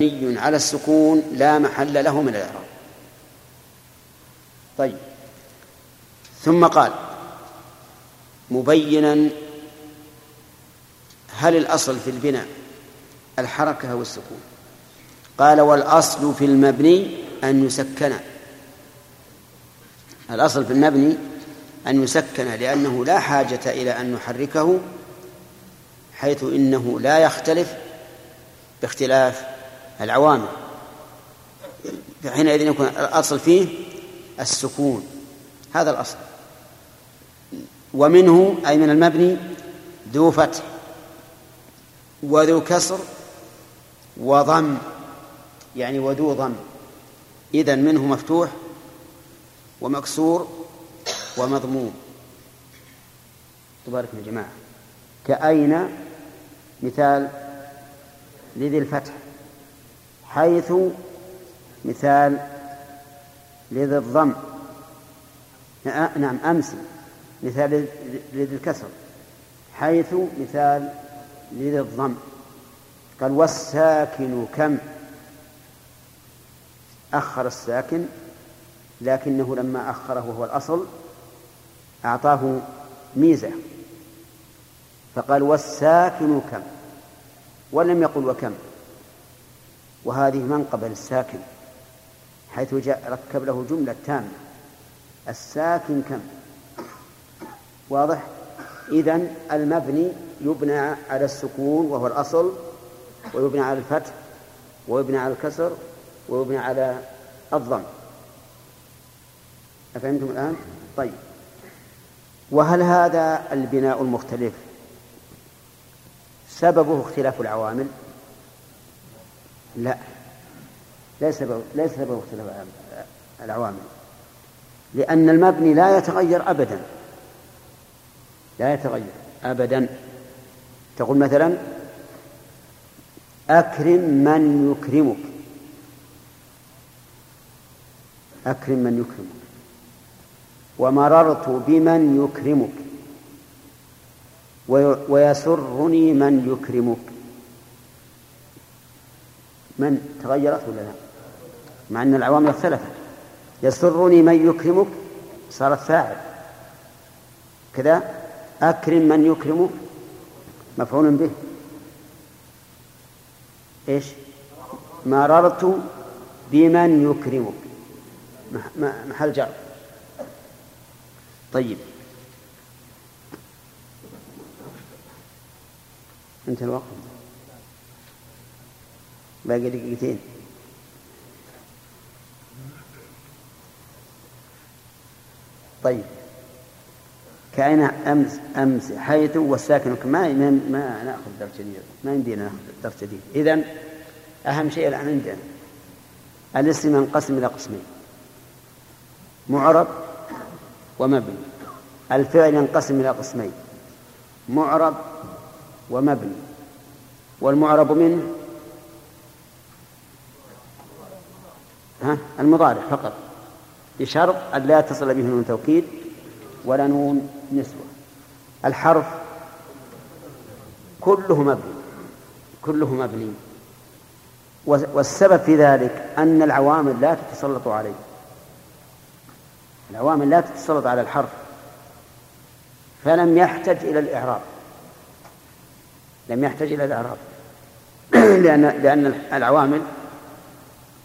مبني على السكون لا محل له من الإعراب. طيب. ثم قال مبينا هل الأصل في البناء الحركة أو السكون قال والأصل في المبني أن يسكن. الأصل في المبني أن يسكن لأنه لا حاجة إلى أن نحركه حيث إنه لا يختلف باختلاف العوامل حينئذ يكون الأصل فيه السكون. هذا الأصل. ومنه أي من المبني ذو فتح وذو كسر وضم يعني وذو ضم. إذا منه مفتوح ومكسور ومضموم. تبارك يا جماعة. كأين؟ مثال لذي الفتح. حيث مثال لذي الضم. نعم أمس مثال لذي الكسر. حيث مثال لذي الضم. قال والساكن كم؟ أخر الساكن لكنه لما أخره وهو الأصل أعطاه ميزة. فقال والساكن كم؟ ولم يقل وكم. وهذه منقبة للساكن حيث جاء ركب له جملة تامة الساكن كم واضح إذن المبني يبنى على السكون وهو الأصل ويبنى على الفتح ويبنى على الكسر ويبنى على الضم أفهمتم الآن؟ طيب وهل هذا البناء المختلف سببه اختلاف العوامل؟ لا. ليس سبب ليس سببه اختلاف العوامل. لأن المبني لا يتغير أبدا. لا يتغير أبدا. تقول مثلا أكرم من يكرمك. أكرم من يكرمك. ومررت بمن يكرمك. ويسرني من يكرمك. من تغيرت ولا لا؟ مع أن العوامل اختلفت. يسرني من يكرمك صارت فاعل. كذا أكرم من يكرمك مفعول به. إيش؟ مررت بمن يكرمك. محل جر. طيب. انتهى الوقت. باقي دقيقتين. طيب. كأين أمس أمس حيث والساكن ما ما نأخذ درس جديد ما يمدينا نأخذ درس جديد إذن أهم شيء الآن عندنا الاسم ينقسم إلى قسمين. معرب ومبني. الفعل ينقسم إلى قسمين. معرب ومبني. والمعرب منه ها؟ المضارع فقط. بشرط أن لا يتصل به نون توكيد ولا نون نسوة. الحرف كله مبني كله مبني. والسبب في ذلك أن العوامل لا تتسلط عليه. العوامل لا تتسلط على الحرف. فلم يحتج إلى الإعراب. لم يحتج إلى الإعراب. لأن لأن العوامل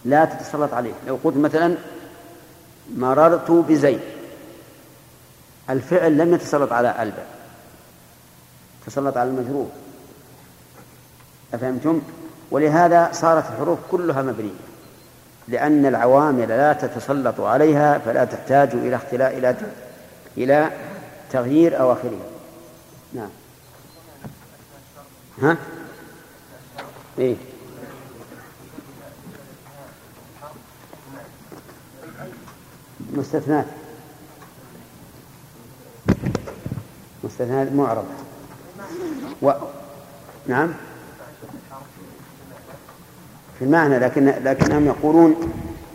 لا تتسلط عليه لو قلت مثلا مررت بزيد الفعل لم يتسلط على ألبا تسلط على المجرور أفهمتم؟ ولهذا صارت الحروف كلها مبنية لأن العوامل لا تتسلط عليها فلا تحتاج إلى اختلاء إلى إلى تغيير أواخرها نعم ها؟ إيه؟ مستثنات مستثنات معرضة و... نعم. في المعنى لكن لكنهم يقولون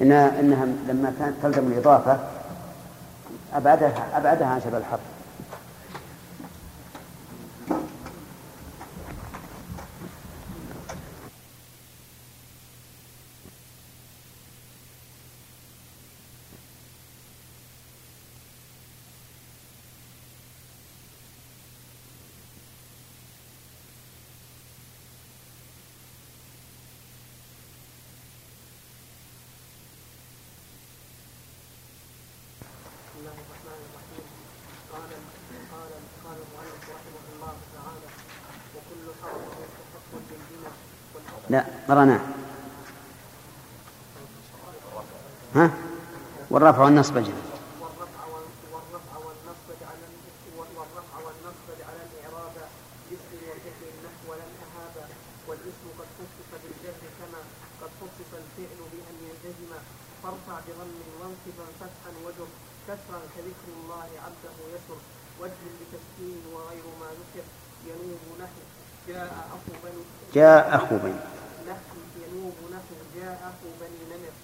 إنها إنها لما كانت تلزم الإضافة أبعدها أبعدها عن شبه الحرف الله الرحمن الرحيم قال قال قال المؤلف رحمه الله تعالى وكل حرف مستحق للبناء لا قرأناه ها والرفع والنصب جميعا والرفع والرفع والنصب على والرفع والنصب على الاعراب باسم وفعل نحو لن اهابا والاسم قد خصص بالجر كما قد خصص الفعل بان ينجزم فارفع فتحا وجر كسرا كذكر الله عبده يسر بتسكين وغير ما ينوب نحو جاء اخو بني جاء أخو بني.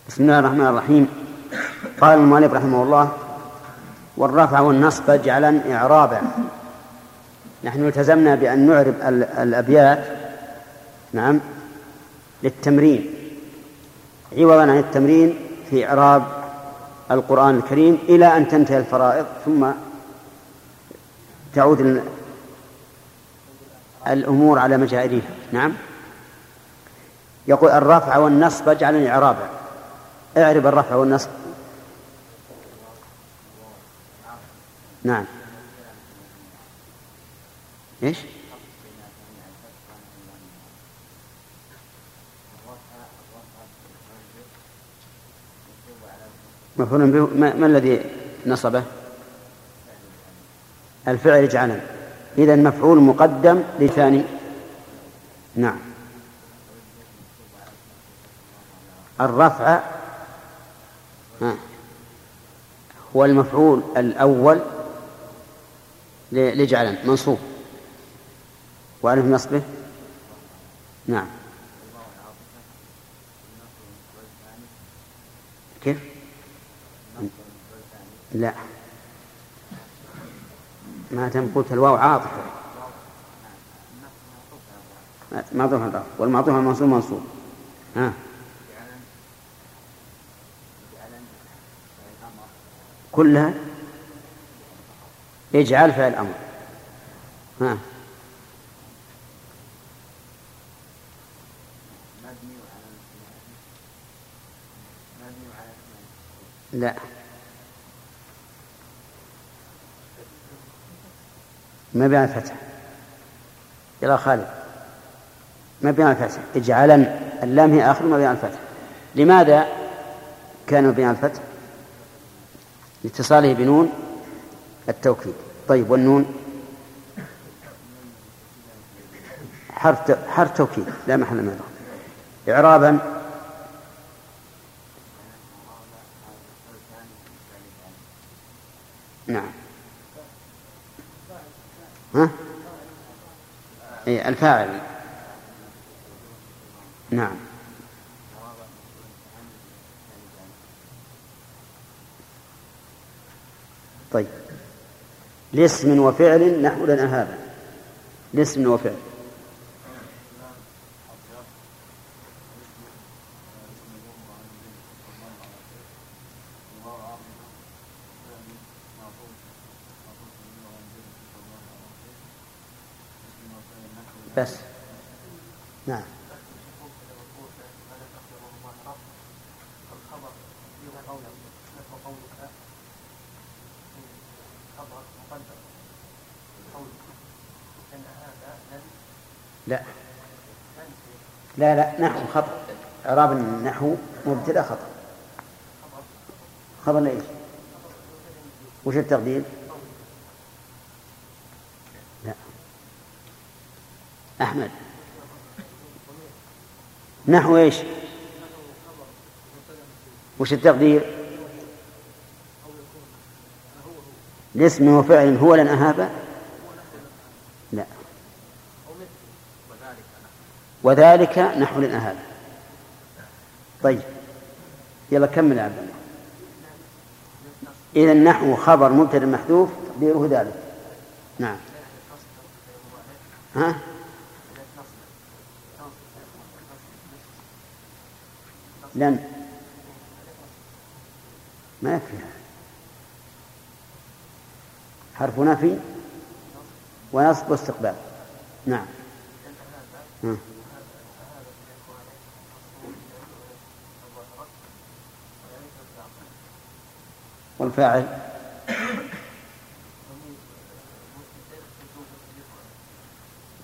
بسم الله الرحمن الرحيم. قال المؤلف رحمه الله والرفع والنصب جعلا إعرابا. نحن التزمنا بأن نعرب ال- الأبيات نعم للتمرين. عوضا عن التمرين في إعراب القرآن الكريم إلى أن تنتهي الفرائض ثم تعود ال- الأمور على مجاريها. نعم؟ يقول الرفع والنصب اجعل إعرابا اعرب الرفع والنصب. نعم. إيش؟ مفعول به؟ ما, الذي نصبه؟ الفعل اجعلا إذا مفعول مقدم لثاني. نعم. الرفع هو المفعول الأول ل- لجعلا منصوب. وألف نصبه؟ نعم. كيف؟ لا. ما تم قلت الواو عاطفة. على الرفع والمعطوف المنصوب منصوب. ها. كلها اجعل فعل الأمر. ها. لا. ما بيان الفتح. يلا خالد. ما بيان الفتح. اجعلا اللام هي آخر ما بيان الفتح. لماذا كان بيان الفتح؟ لاتصاله بنون التوكيد. طيب والنون؟ حرف حرف توكيد لا محل من إعرابا؟ نعم. ها؟ إيه الفاعل. نعم. طيب. لاسم وفعل نحو لنا هذا. لاسم وفعل بس نعم لا لا لا نحو خطأ إعراب النحو مبتدأ خطأ خبر إيش؟ وش التقدير؟ لا أحمد نحو إيش؟ وش التقدير؟ الاسم وفعل هو لن أهاب لا وذلك نحو أهاب طيب. يلا كمل يا عبد الله. إذا النحو خبر مبتدأ محذوف تقديره ذلك. نعم. ها؟ لن. ما يكفي هذا. حرف نفي ونصب واستقبال. نعم. والفاعل.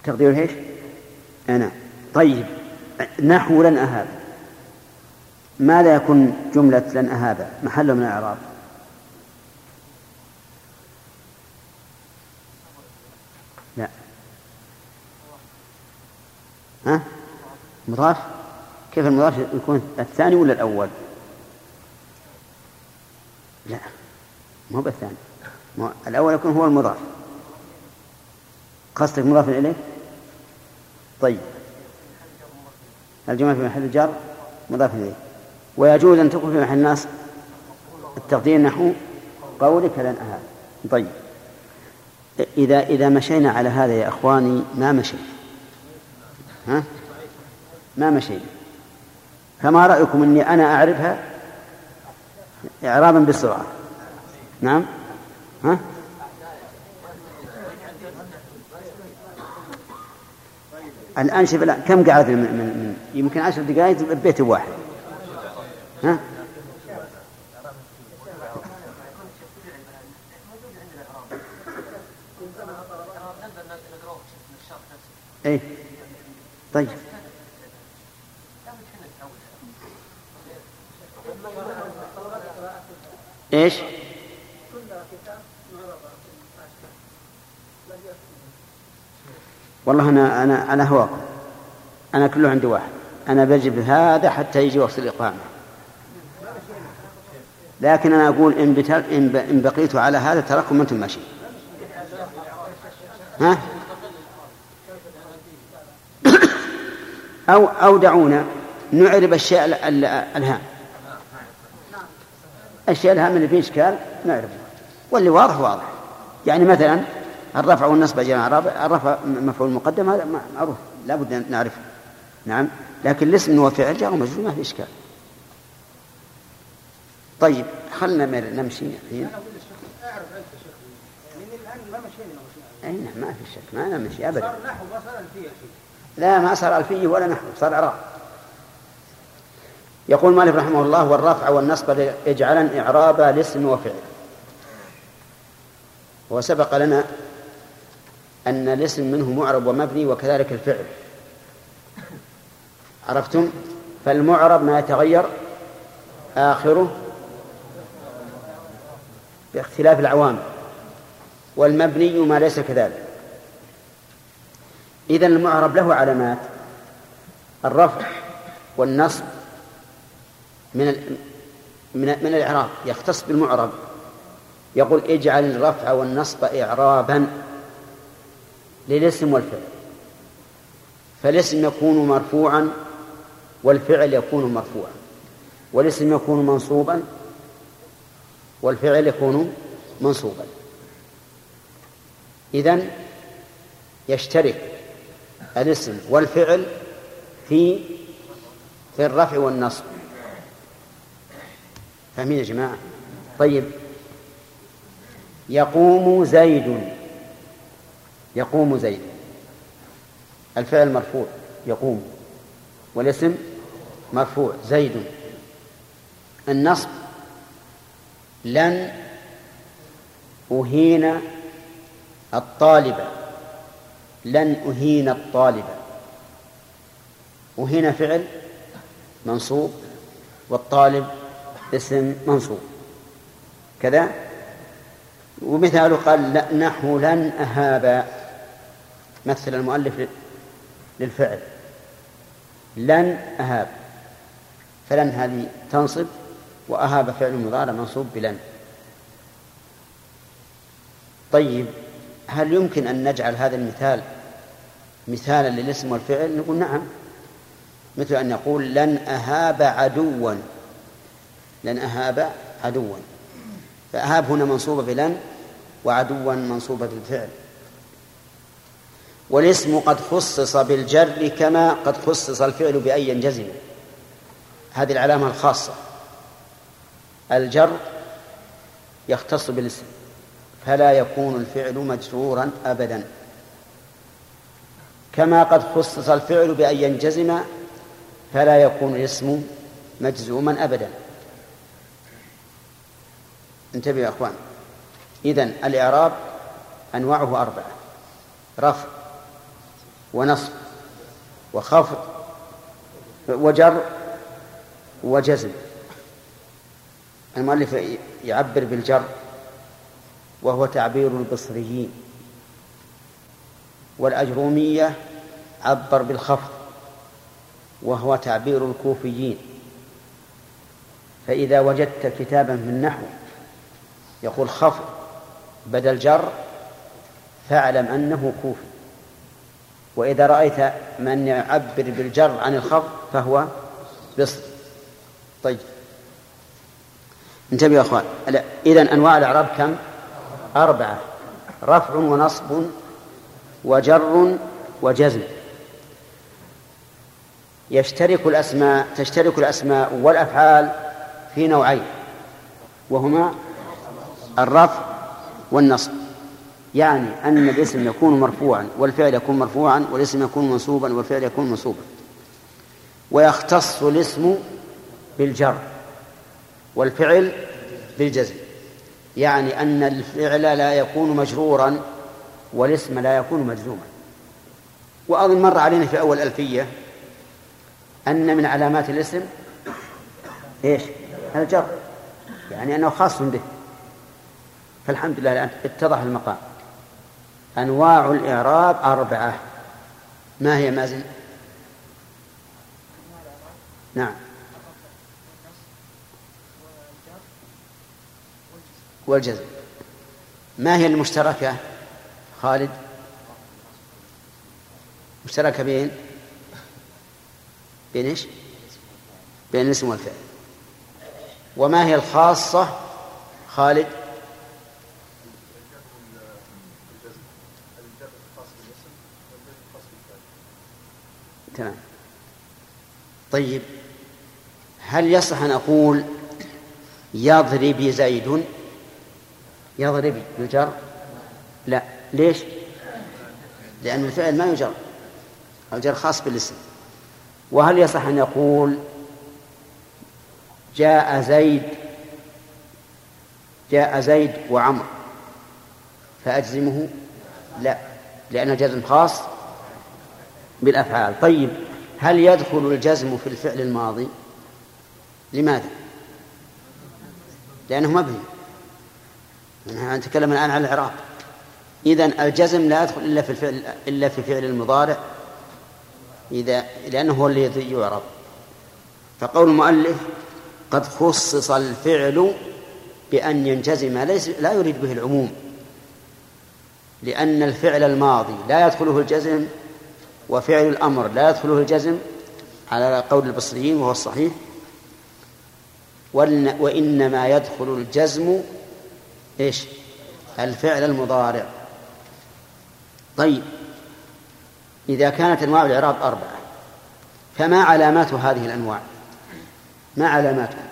تقدير إيش؟ أنا. طيب. نحو لن أهاب. ماذا يكون جملة لن أهاب؟ محل من الإعراب. لا. ها؟ مضاف كيف المضاف يكون الثاني ولا الأول؟ مو بالثاني. الأول يكون هو المضاف. قصدك مضاف إليه؟ طيب. الجملة في محل الجر مضاف إليه. ويجوز أن تكون في محل الناس التقدير نحو قولك لن أهاب طيب. إذا إذا مشينا على هذا يا إخواني ما مشينا؟ ها؟ ما مشينا. فما رأيكم أني أنا أعرفها إعرابا بسرعة نعم ها؟ الآن شوف الآن كم قعد من, من, من يمكن عشر دقائق ببيت واحد ها؟ إيه طيب إيش؟ والله أنا أنا على هواكم. أنا كله عندي واحد. أنا بجيب هذا حتى يجي وقت الاقامه لكن أنا أقول إن إن بقيت على هذا تراكم ما أنتم ماشيين. ها؟ أو أو دعونا نعرب الشيء الهام. الشيء الهام اللي فيه إشكال نعرفه واللي واضح واضح. يعني مثلا الرفع والنصب جمع الرفع مفعول مقدم هذا معروف لابد أن نعرفه. نعم؟ لكن الاسم وفعل جاء مجرور ما في إشكال. طيب خلنا نمشي الحين. أي نعم ما في شك ما نمشي ابدا. صار نحو ما صار ألفية لا ما صار ألفية ولا نحو صار اعراب يقول مالك رحمه الله والرفع والنصب يجعلن اعراب الاسم وفعل وسبق لنا أن الاسم منه معرب ومبني وكذلك الفعل. عرفتم؟ فالمعرب ما يتغير آخره باختلاف العوامل والمبني ما ليس كذلك. إذا المعرب له علامات الرفع والنصب من من من الإعراب يختص بالمعرب يقول اجعل الرفع والنصب إعرابا. للاسم والفعل. فالاسم يكون مرفوعا والفعل يكون مرفوعا. والاسم يكون منصوبا والفعل يكون منصوبا. إذن يشترك الاسم والفعل في في الرفع والنصب. فاهمين يا جماعة؟ طيب. يقوم زيد. يقوم زيد. الفعل مرفوع يقوم. والاسم مرفوع زيد. النصب لن أهين الطالب. لن أهين الطالب. أهين فعل منصوب والطالب اسم منصوب. كذا. ومثاله قال نحو لن أهاب. مثل المؤلف للفعل. لن أهاب. فلن هذه تنصب وأهاب فعل مضارع منصوب بلن. طيب هل يمكن أن نجعل هذا المثال مثالا للاسم والفعل؟ نقول نعم. مثل أن يقول لن أهاب عدوا. لن أهاب عدوا. فأهاب هنا منصوبة بلن وعدوا منصوبة بالفعل. والاسم قد خصص بالجر كما قد خصص الفعل بأن ينجزم. هذه العلامة الخاصة. الجر يختص بالاسم فلا يكون الفعل مجرورا أبدا. كما قد خصص الفعل بأن ينجزم فلا يكون الاسم مجزوما أبدا. انتبهوا يا أخوان. إذن الإعراب أنواعه أربعة. رفع ونصب وخفض وجر وجزم. المؤلف يعبر بالجر وهو تعبير البصريين. والأجرومية عبر بالخفض وهو تعبير الكوفيين. فإذا وجدت كتابا في النحو يقول خفض بدل جر فاعلم أنه كوفي. وإذا رأيت من يعبر بالجر عن الخفض فهو بصر. طيب. انتبهوا يا أخوان. اذا أنواع الإعراب كم؟ أربعة. رفع ونصب وجر وجزم. يشترك الأسماء تشترك الأسماء والأفعال في نوعين وهما الرفع والنصب. يعني أن الاسم يكون مرفوعا والفعل يكون مرفوعا والاسم يكون منصوبا والفعل يكون منصوبا. ويختص الاسم بالجر والفعل بالجزم. يعني أن الفعل لا يكون مجرورا والاسم لا يكون مجزوما. وأظن مر علينا في أول ألفية أن من علامات الاسم إيش؟ الجر. يعني أنه خاص به. فالحمد لله الآن اتضح المقام. أنواع الإعراب أربعة. ما هي مازن نعم. والجزم. ما هي المشتركة؟ خالد. مشتركة بين؟ بين إيش؟ بين الاسم والفعل. وما هي الخاصة؟ خالد تمام طيب هل يصح أن أقول يضرب زيد؟ يضرب يجر؟ لا. ليش؟ لأن الفعل ما يجر. الجر خاص بالاسم. وهل يصح أن يقول جاء زيد جاء زيد وعمر فأجزمه؟ لا. لأن الجزم خاص بالأفعال. طيب. هل يدخل الجزم في الفعل الماضي؟ لماذا؟ لأنه مبني. نحن نتكلم الآن عن العراق إذا الجزم لا يدخل إلا في الفعل إلا في فعل المضارع إذا لأنه هو الذي يعرب. فقول المؤلف قد خصص الفعل بأن ينجزم ليس لا يريد به العموم. لأن الفعل الماضي لا يدخله الجزم وفعل الأمر لا يدخله الجزم على قول البصريين وهو الصحيح. وإنما يدخل الجزم إيش؟ الفعل المضارع. طيب إذا كانت أنواع الإعراب أربعة فما علامات هذه الأنواع؟ ما علاماتها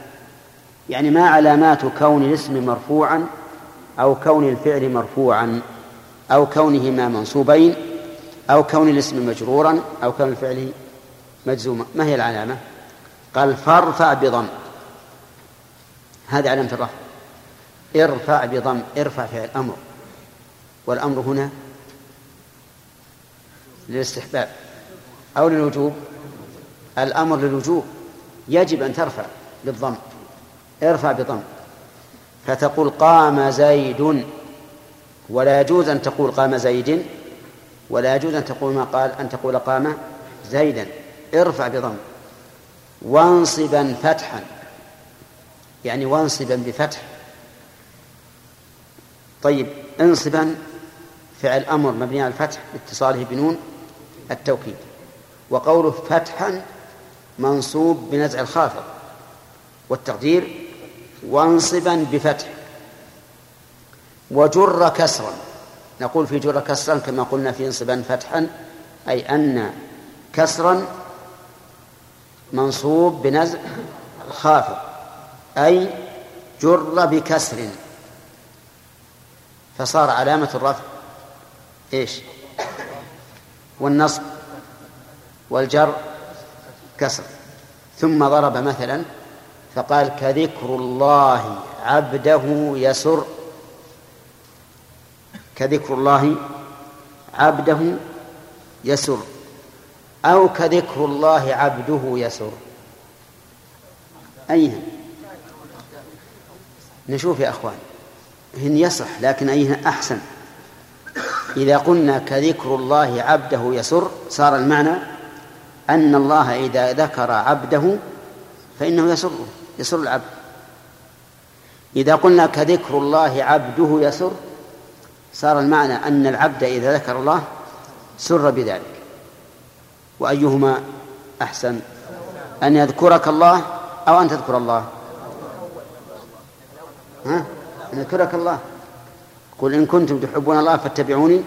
يعني ما علامات كون الاسم مرفوعا أو كون الفعل مرفوعا أو كونهما منصوبين؟ أو كون الاسم مجرورا أو كون الفعل مجزوما. ما هي العلامة؟ قال فارفع بضم. هذه علامة الرفع. ارفع بضم. ارفع فعل أمر. والأمر هنا للاستحباب أو للوجوب. الأمر للوجوب. يجب أن ترفع بالضم. ارفع بضم. فتقول قام زيد. ولا يجوز أن تقول قام زيد ولا يجوز أن تقول ما قال أن تقول قام زيدا. ارفع بضم. وانصبا فتحا. يعني وانصبا بفتح. طيب انصبا فعل أمر مبني على الفتح اتصاله بنون التوكيد. وقوله فتحا منصوب بنزع الخافض. والتقدير وانصبا بفتح. وجر كسرا. نقول في جر كسرا كما قلنا في انصبا فتحا أي أن كسرا منصوب بنزع الخافض أي جر بكسر. فصار علامة الرفع إيش؟ والنصب والجر كسر. ثم ضرب مثلا فقال كذكر الله عبده يسر. كذكر الله عبده يسر أو كذكر الله عبده يسر. أيها نشوف يا أخوان هن يصح لكن أيها أحسن. إذا قلنا كذكر الله عبده يسر صار المعنى أن الله إذا ذكر عبده فإنه يسره يسر العبد. إذا قلنا كذكر الله عبده يسر صار المعنى أن العبد إذا ذكر الله سر بذلك. وأيهما أحسن؟ أن يذكرك الله أو أن تذكر الله؟ ها؟ أن يذكرك الله. قل إن كنتم تحبون الله فاتبعوني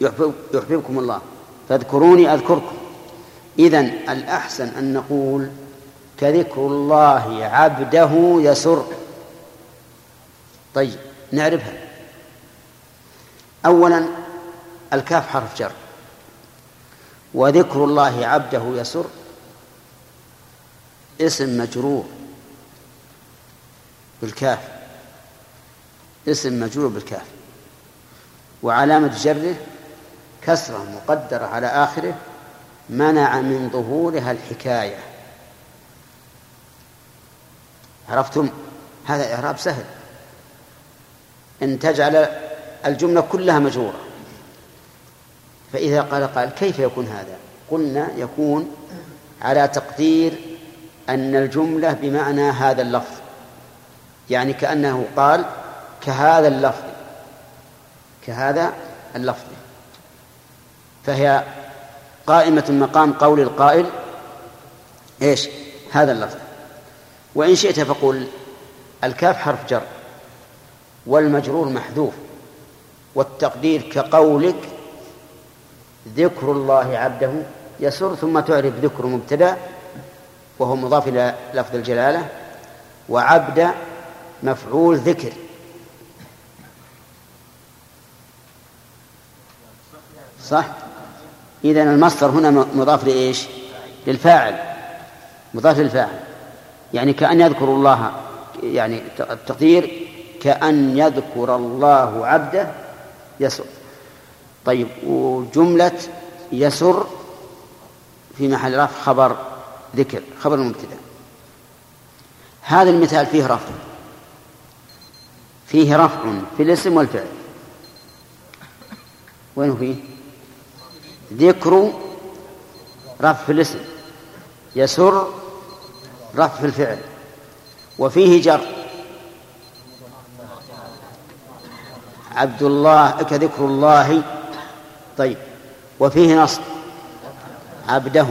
يحببكم الله. فاذكروني أذكركم. إذن الأحسن أن نقول كذكر الله عبده يسر. طيب نعرفها. أولا الكاف حرف جر وذكر الله عبده يسر اسم مجرور بالكاف اسم مجرور بالكاف وعلامة جره كسرة مقدرة على آخره منع من ظهورها الحكاية. عرفتم؟ هذا إعراب سهل. أن تجعل الجملة كلها مجرورة. فإذا قال قال كيف يكون هذا؟ قلنا يكون على تقدير أن الجملة بمعنى هذا اللفظ. يعني كأنه قال كهذا اللفظ كهذا اللفظ. فهي قائمة مقام قول القائل إيش؟ هذا اللفظ. وإن شئت فقل الكاف حرف جر والمجرور محذوف. والتقدير كقولك ذكر الله عبده يسر ثم تعرف ذكر مبتدا وهو مضاف إلى لفظ الجلالة وعبد مفعول ذكر. صح؟ إذا المصدر هنا مضاف لإيش؟ للفاعل. مضاف للفاعل. يعني كأن يذكر الله يعني التقدير كأن يذكر الله عبده يسر. طيب وجملة يسر في محل رفع خبر ذكر خبر المبتدا هذا المثال فيه رفع. فيه رفع في الاسم والفعل. وين فيه؟ ذكر رفع في الاسم. يسر رفع في الفعل. وفيه جر. عبد الله كذكر الله. طيب. وفيه نصب عبده.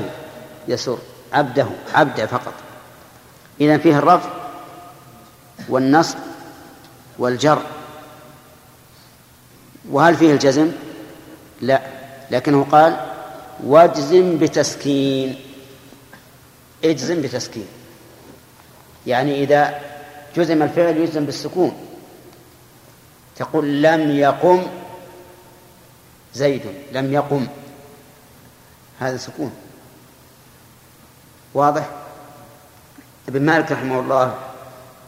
يسر. عبده. عبده فقط. إذا فيه الرفع والنصب والجر. وهل فيه الجزم؟ لا. لكنه قال واجزم بتسكين. اجزم بتسكين. يعني إذا جزم الفعل يجزم بالسكون. تقول لم يقم زيد لم يقم. هذا سكون. واضح؟ ابن مالك رحمه الله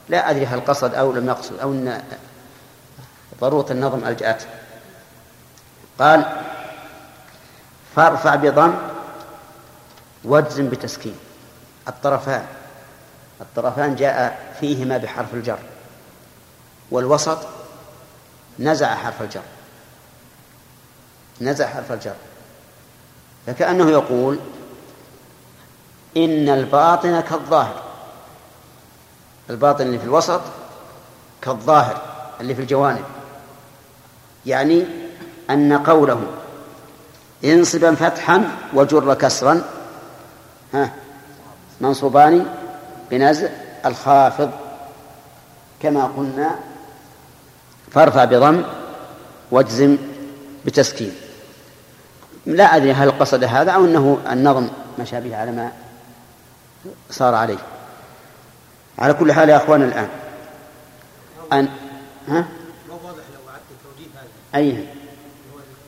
لا أدري هل قصد أو لم يقصد أو أن ضرورة النظم ألجأته قال فارفع بضم واجزم بتسكين. الطرفان. الطرفان جاء فيهما بحرف الجر. والوسط نزع حرف الجر. نزع حرف الجر. فكأنه يقول إن الباطن كالظاهر. الباطن اللي في الوسط كالظاهر اللي في الجوانب. يعني أن قوله انصبا فتحا وجر كسرا ها منصوبان بنزع الخافض. كما قلنا فارفع بضم واجزم بتسكين. لا أدري هل قصد هذا أو أنه النظم مشى به على ما صار عليه. على كل حال يا أخوان الآن. أن ها؟ أي.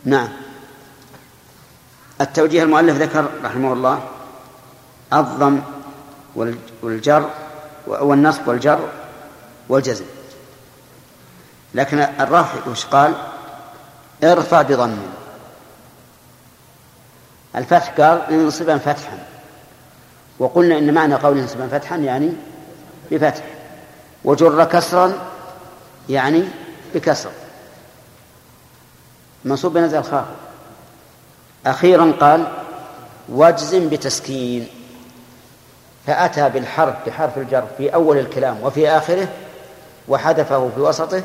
نعم. التوجيه المؤلف ذكر رحمه الله الضم والجر والنصب والجر والجزم. لكن الرافع وش قال؟ ارفع بضم. الفتح قال انصبا فتحا. وقلنا إن معنى قول انصبا فتحا يعني بفتح. وجر كسرا يعني بكسر. منصوب بنزل خاف أخيرا قال واجزم بتسكين. فأتى بالحرف بحرف الجر في أول الكلام وفي آخره وحذفه في وسطه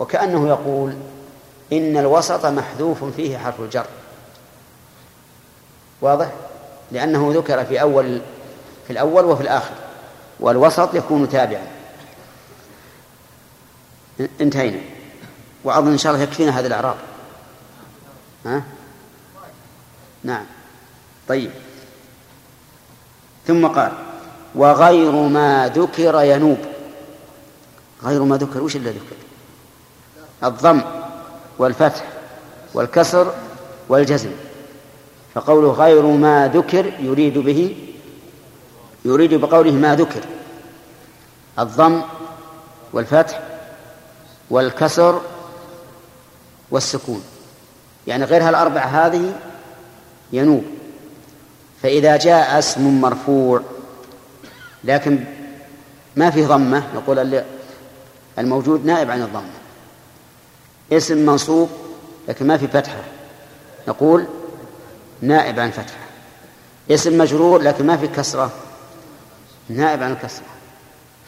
وكأنه يقول إن الوسط محذوف فيه حرف الجر. واضح؟ لأنه ذكر في أول في الأول وفي الآخر والوسط يكون تابعا. انتهينا. وأظن إن شاء الله يكفينا هذا الإعراب. ها؟ نعم. طيب. ثم قال وغير ما ذكر ينوب. غير ما ذكر. وش اللي ذكر؟ الضم والفتح والكسر والجزم فقوله غير ما ذكر يريد به يريد بقوله ما ذكر الضم والفتح والكسر والسكون يعني غير هالأربعة هذه ينوب فإذا جاء اسم مرفوع لكن ما فيه ضمة نقول الموجود نائب عن الضمة. اسم منصوب لكن ما في فتحة. نقول نائب عن فتحة. اسم مجرور لكن ما في كسرة. نائب عن الكسرة.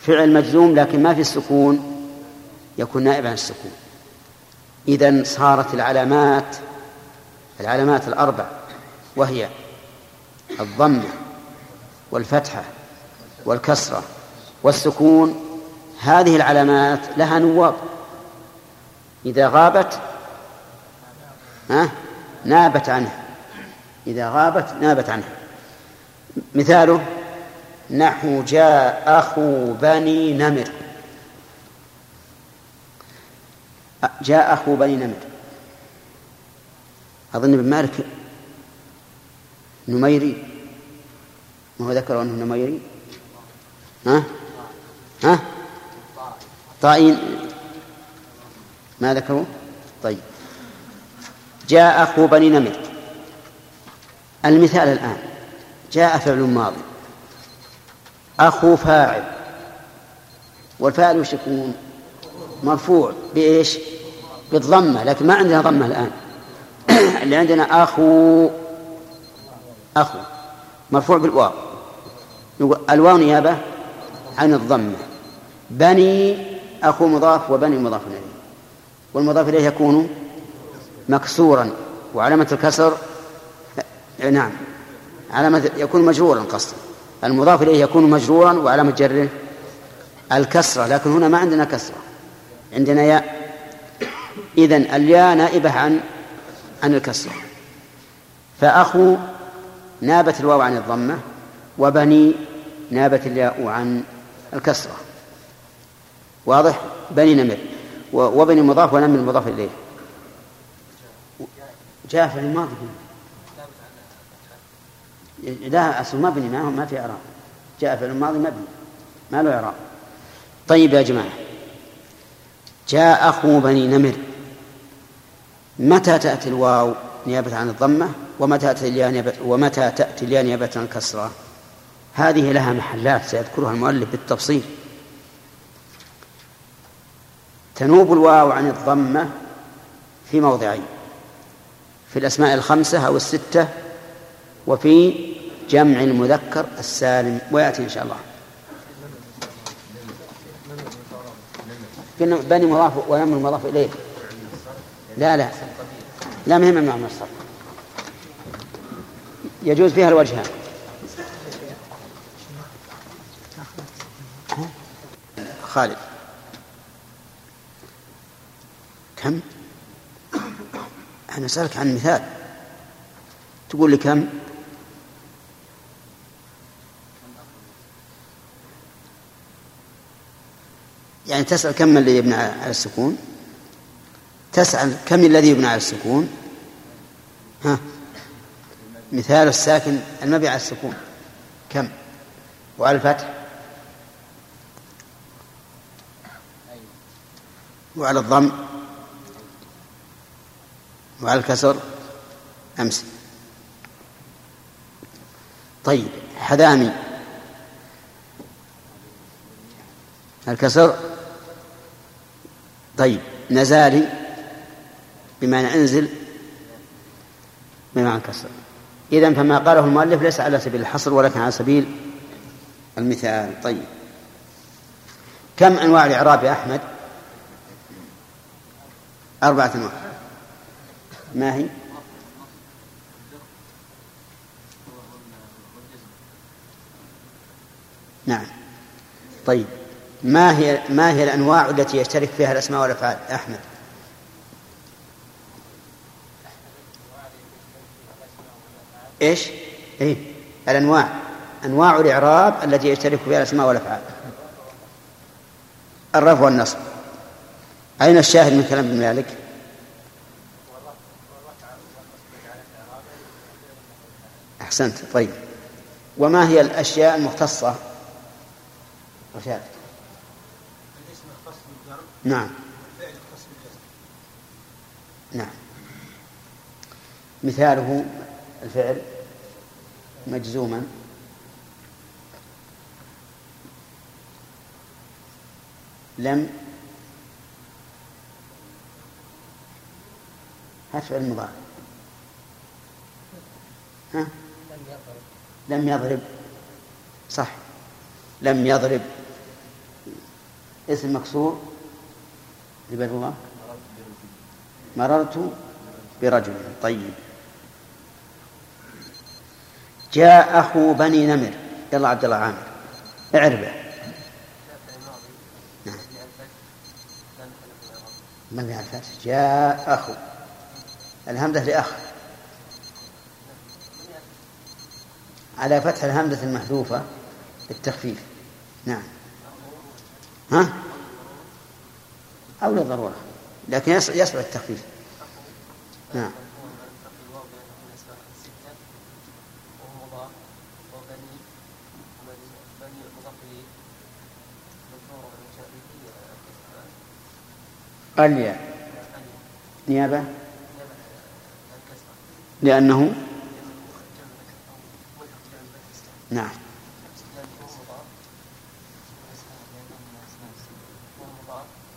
فعل مجزوم لكن ما في السكون. يكون نائب عن السكون. إذا صارت العلامات العلامات الأربع وهي الضمة والفتحة والكسرة والسكون. هذه العلامات لها نواب. إذا غابت ها؟ نابت عنه. إذا غابت نابت عنه. مثاله نحو جاء أخو بني نمر. جاء أخو بني نمر. أظن ابن مالك نميري. ما هو ذكر أنه نميري؟ ها؟ ها؟ طائين ما ذكروا؟ طيب. جاء أخو بني نمر. المثال الآن. جاء فعل ماضي. أخو فاعل. والفاعل وش يكون؟ مرفوع. بإيش؟ بالضمة. لكن ما عندنا ضمة الآن. اللي عندنا أخو. أخو. مرفوع بالواو. الواو نيابة عن الضمة. بني أخو مضاف وبني مضاف إليه. والمضاف إليه يكون مكسورا وعلامة الكسر نعم علامة يكون مجرورا قصدا المضاف إليه يكون مجرورا وعلامة جره الكسرة لكن هنا ما عندنا كسرة عندنا ياء. إذن الياء نائبة عن عن الكسرة فأخو نابت الواو عن الضمة وبني نابت الياء عن الكسرة. واضح؟ بني نمر. وبني مضاف ونمر المضاف إليه. جاء في الماضي. لا أصل ما بني ما ما في إعراب. جاء في الماضي مبني. ما له إعراب. طيب يا جماعة. جاء أخو بني نمر. متى تأتي الواو نيابة عن الضمة؟ ومتى تأتي الياء ومتى تأتي الياء نيابة عن الكسرة؟ هذه لها محلات سيذكرها المؤلف بالتفصيل. تنوب الواو عن الضمة في موضعين في الأسماء الخمسة أو الستة وفي جمع المذكر السالم ويأتي إن شاء الله. قلنا بني مضاف ونمر مضاف إليه. لا لا لا مهم ممنوع من الصرف. يجوز فيها الوجهان خالد. كم؟ أنا أسألك عن مثال. تقول لي كم؟ يعني تسأل كم الذي يبنى على السكون؟ تسأل كم الذي يبنى على السكون؟ ها؟ مثال الساكن المبي على السكون. كم؟ وعلى الفتح؟ وعلى الضم؟ وعلى الكسر أمس. طيب حذامي الكسر. طيب نزالي بمعنى انزل بمعنى كسر إذا فما قاله المؤلف ليس على سبيل الحصر ولكن على سبيل المثال. طيب. كم أنواع الإعراب يا أحمد؟ أربعة أنواع. ما هي؟ نعم. طيب. ما هي ما هي الأنواع التي يشترك فيها الأسماء والأفعال؟ أحمد. إيش؟ إيه. الأنواع. أنواع الإعراب التي يشترك فيها الأسماء والأفعال. الرفع والنصب. أين الشاهد من كلام ابن مالك؟ أحسنت. طيب. وما هي الأشياء المختصة؟ رشاد. الاسم نعم. والفعل نعم. مثاله الفعل مجزوما. لم هات فعل مضارع. ها؟ لم يضرب. صح. لم يضرب. اسم مكسور. لبر الله. مررت برجل. طيب. جاء أخو بني نمر. يلا عبد الله عامر. اعربه نعم. من في الفتح جاء أخو. الهمزة لأخ. على فتح الهمزة المحذوفة للتخفيف نعم. ها؟ أو للضرورة. لكن يص- يصلح التخفيف. نعم. الياء نيابة؟ لأنه نعم.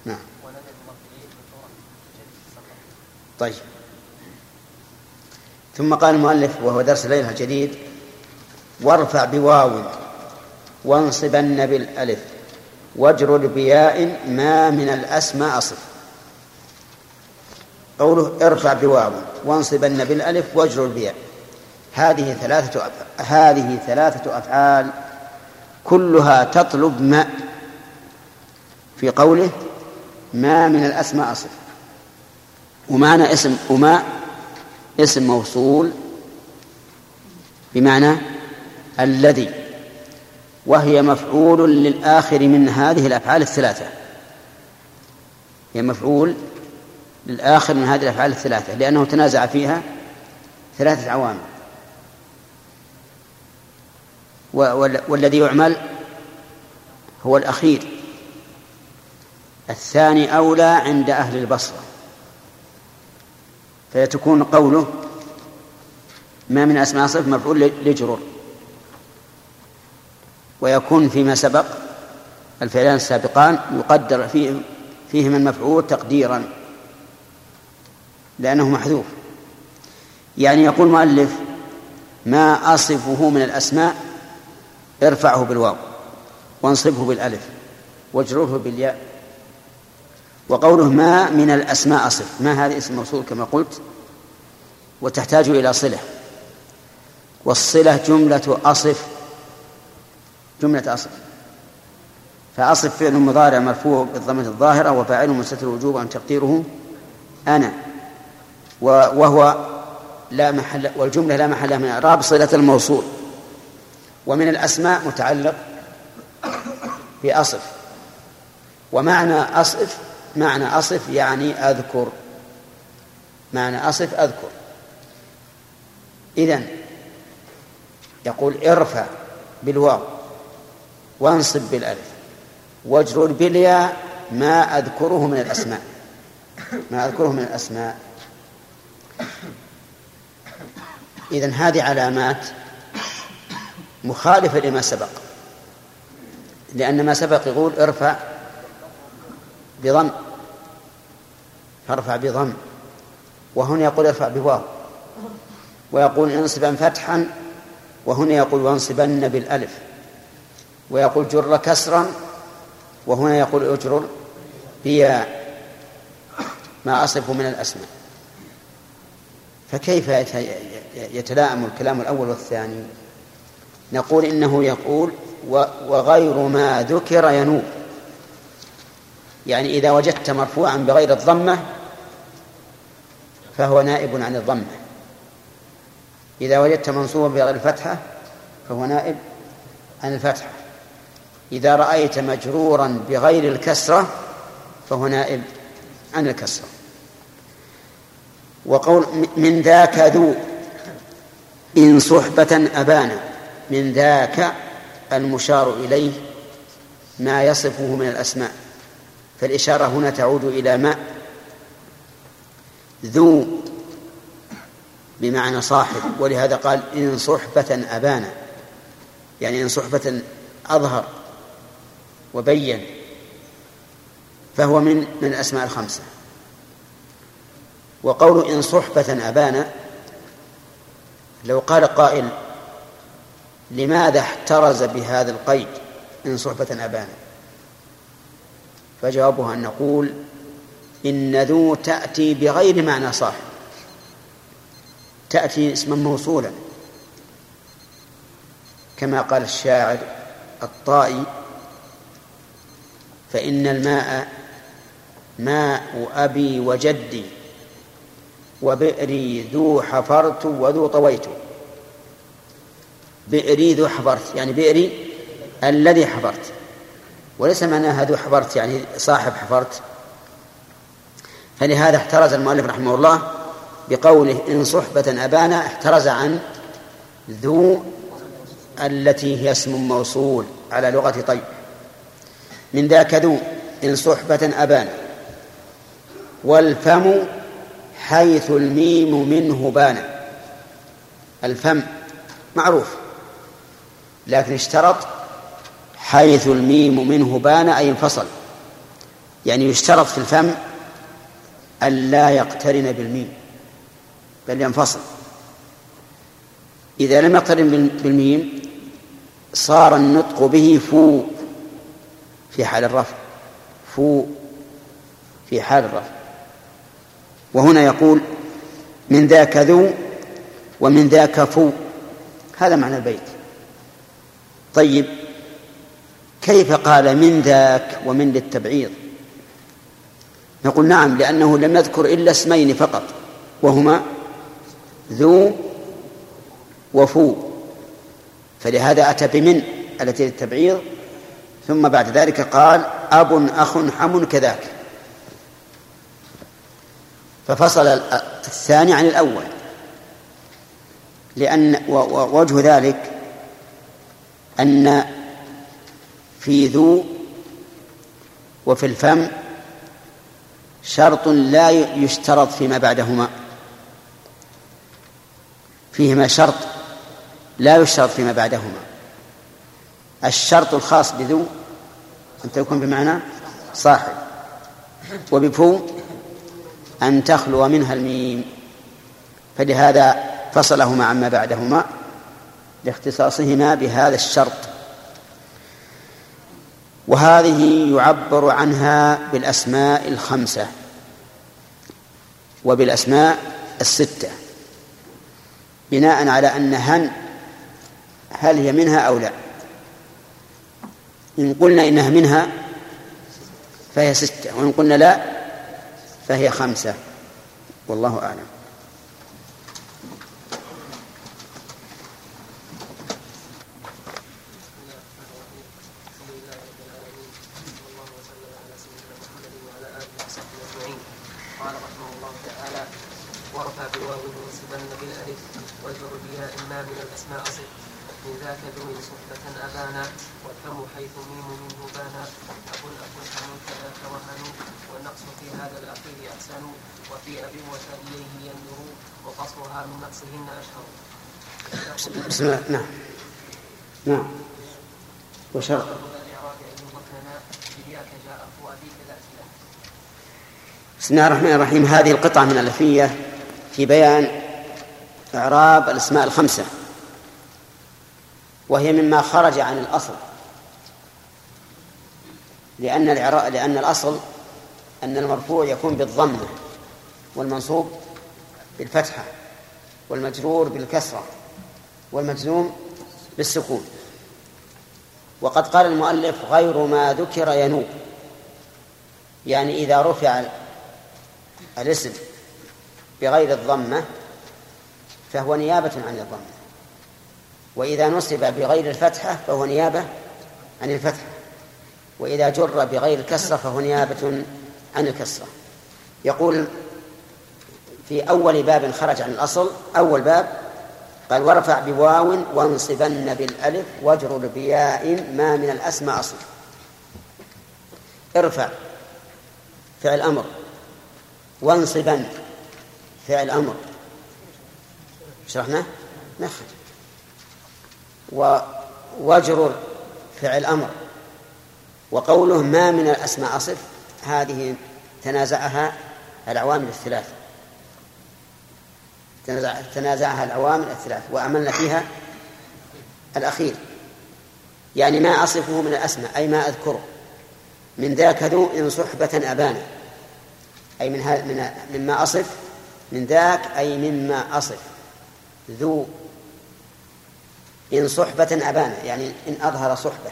نعم. طيب. ثم قال المؤلف وهو درس الليلة الجديد وارفع بواو وانصبن بالألف واجرر بياء ما من الأسماء أصف. قوله ارفع بواو وانصبن بالألف واجرر بياء. هذه ثلاثة هذه ثلاثة أفعال كلها تطلب ما في قوله ما من الأسماء أصف ومعنى اسم وما اسم موصول بمعنى الذي وهي مفعول للآخر من هذه الأفعال الثلاثة. هي مفعول للآخر من هذه الأفعال الثلاثة لأنه تنازع فيها ثلاثة عوامل و- وال- والذي يعمل هو الأخير. الثاني أولى عند أهل البصرة. فيتكون قوله ما من أسماء صف مفعول لجرر ويكون فيما سبق الفعلان السابقان يقدر فيه فيهما المفعول تقديرا لأنه محذوف. يعني يقول مؤلف ما أصفه من الأسماء ارفعه بالواو وانصبه بالألف واجرره بالياء وقوله ما من الأسماء أصف ما هذا اسم موصول كما قلت. وتحتاج إلى صلة. والصلة جملة أصف. جملة أصف. فأصف فعل مضارع مرفوع بالضمة الظاهرة وفاعل مستتر وجوبا تقديره أنا. وهو لا محل والجملة لا محل من إعراب صلة الموصول. ومن الأسماء متعلق بأصف. ومعنى أصف معنى أصف يعني أذكر. معنى أصف أذكر. إذن يقول ارفع بالواو وانصب بالألف واجرر بالياء ما أذكره من الأسماء. ما أذكره من الأسماء. إذن هذه علامات مخالفة لما سبق. لأن ما سبق يقول ارفع بضم. فارفع بضم. وهنا يقول ارفع بواو. ويقول انصبا فتحا. وهنا يقول وانصبن بالألف. ويقول جر كسرا. وهنا يقول اجرر بياء. ما أصف من الأسماء. فكيف يتلائم الكلام الأول والثاني؟ نقول إنه يقول وغير ما ذكر ينوب. يعني إذا وجدت مرفوعا بغير الضمة فهو نائب عن الضمة. إذا وجدت منصوبا بغير الفتحة فهو نائب عن الفتحة. إذا رأيت مجرورا بغير الكسرة فهو نائب عن الكسرة. وقول من ذاك ذو إن صحبة أبانا. من ذاك المشار إليه ما يصفه من الأسماء. فالإشارة هنا تعود إلى ما؟ ذو بمعنى صاحب. ولهذا قال إن صحبة أبانا. يعني إن صحبة أظهر وبين فهو من من الأسماء الخمسة. وقول إن صحبة أبانا لو قال قائل لماذا احترز بهذا القيد إن صحبة أبانا؟ فجوابها أن نقول إن ذو تأتي بغير معنى صاحب تأتي اسما موصولا. كما قال الشاعر الطائي فإن الماء ماء أبي وجدي وبئري ذو حفرت وذو طويت. بئري ذو حفرت يعني بئري الذي حفرت وليس معناها ذو حفرت يعني صاحب حفرت. فلهذا احترز المؤلف رحمه الله بقوله إن صحبة أبانا احترز عن ذو التي هي اسم موصول على لغة طيب. من ذاك ذو إن صحبة أبانا. والفم حيث الميم منه بان الفم معروف. لكن اشترط حيث الميم منه بان أي انفصل. يعني يشترط في الفم أن لا يقترن بالميم بل ينفصل. إذا لم يقترن بالميم صار النطق به فو في حال الرفع فو في حال الرفع. وهنا يقول من ذاك ذو ومن ذاك فو هذا معنى البيت. طيب كيف قال من ذاك ومن للتبعيض؟ نقول نعم لأنه لم يذكر إلا اسمين فقط وهما ذو وفو. فلهذا أتى بمن التي للتبعيض ثم بعد ذلك قال أب أخ حم كذاك. ففصل الثاني عن الأول لأن وجه ذلك أن في ذو وفي الفم شرط لا يشترط فيما بعدهما. فيهما شرط لا يشترط فيما بعدهما. الشرط الخاص بذو أن تكون بمعنى صاحب. وبفو أن تخلو منها الميم. فلهذا فصلهما عما بعدهما. لاختصاصهما بهذا الشرط. وهذه يعبر عنها بالأسماء الخمسة وبالأسماء الستة بناء على أن هن هل هي منها أو لا. إن قلنا إنها منها فهي ستة وإن قلنا لا فهي خمسة والله أعلم. بسم الله نعم. نعم. وشرط بسم الله الرحمن الرحيم. هذه القطعة من الألفية في بيان إعراب الأسماء الخمسة وهي مما خرج عن الأصل. لأن الإعراب لأن الأصل أن المرفوع يكون بالضمة والمنصوب بالفتحة والمجرور بالكسرة. والمجزوم بالسكون. وقد قال المؤلف غير ما ذكر ينوب. يعني إذا رفع الاسم بغير الضمة فهو نيابة عن الضمة. وإذا نصب بغير الفتحة فهو نيابة عن الفتحة. وإذا جر بغير الكسرة فهو نيابة عن الكسرة. يقول في أول باب خرج عن الأصل أول باب قال وارفع بواو وانصبن بالألف واجرر بياء ما من الأسماء أصل. ارفع فعل أمر. وانصبن فعل أمر. شرحنا نخرج. واجرر فعل أمر. وقوله ما من الأسماء أصف هذه تنازعها العوامل الثلاث. تنازعها العوامل الثلاث وأملنا فيها الأخير. يعني ما أصفه من الأسماء أي ما أذكره. من ذاك ذو إن صحبة أبانا. أي من من مما أصف من ذاك أي مما أصف. ذو إن صحبة أبانا يعني إن أظهر صحبة.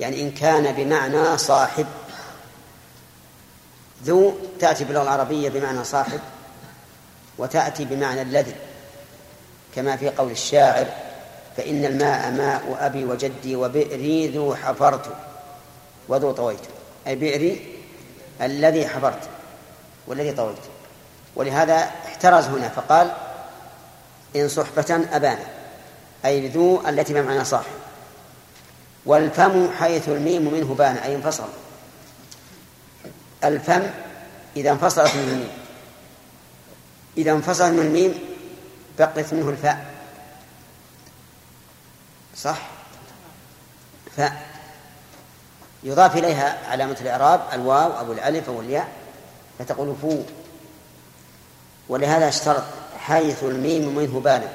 يعني إن كان بمعنى صاحب. ذو تأتي باللغة العربية بمعنى صاحب. وتأتي بمعنى الذي كما في قول الشاعر فإن الماء ماء أبي وجدي وبئري ذو حفرت وذو طويت. أي بئري الذي حفرت والذي طويت. ولهذا احترز هنا فقال إن صحبة أبانا أي ذو التي بمعنى صاحب والفم حيث الميم منه بان أي انفصل. الفم إذا انفصلت من الميم. إذا انفصل من الميم بقيت منه الفاء. صح؟ فاء. يضاف إليها علامة الإعراب الواو أو الألف أو الياء فتقول فو. ولهذا اشترط حيث الميم منه بان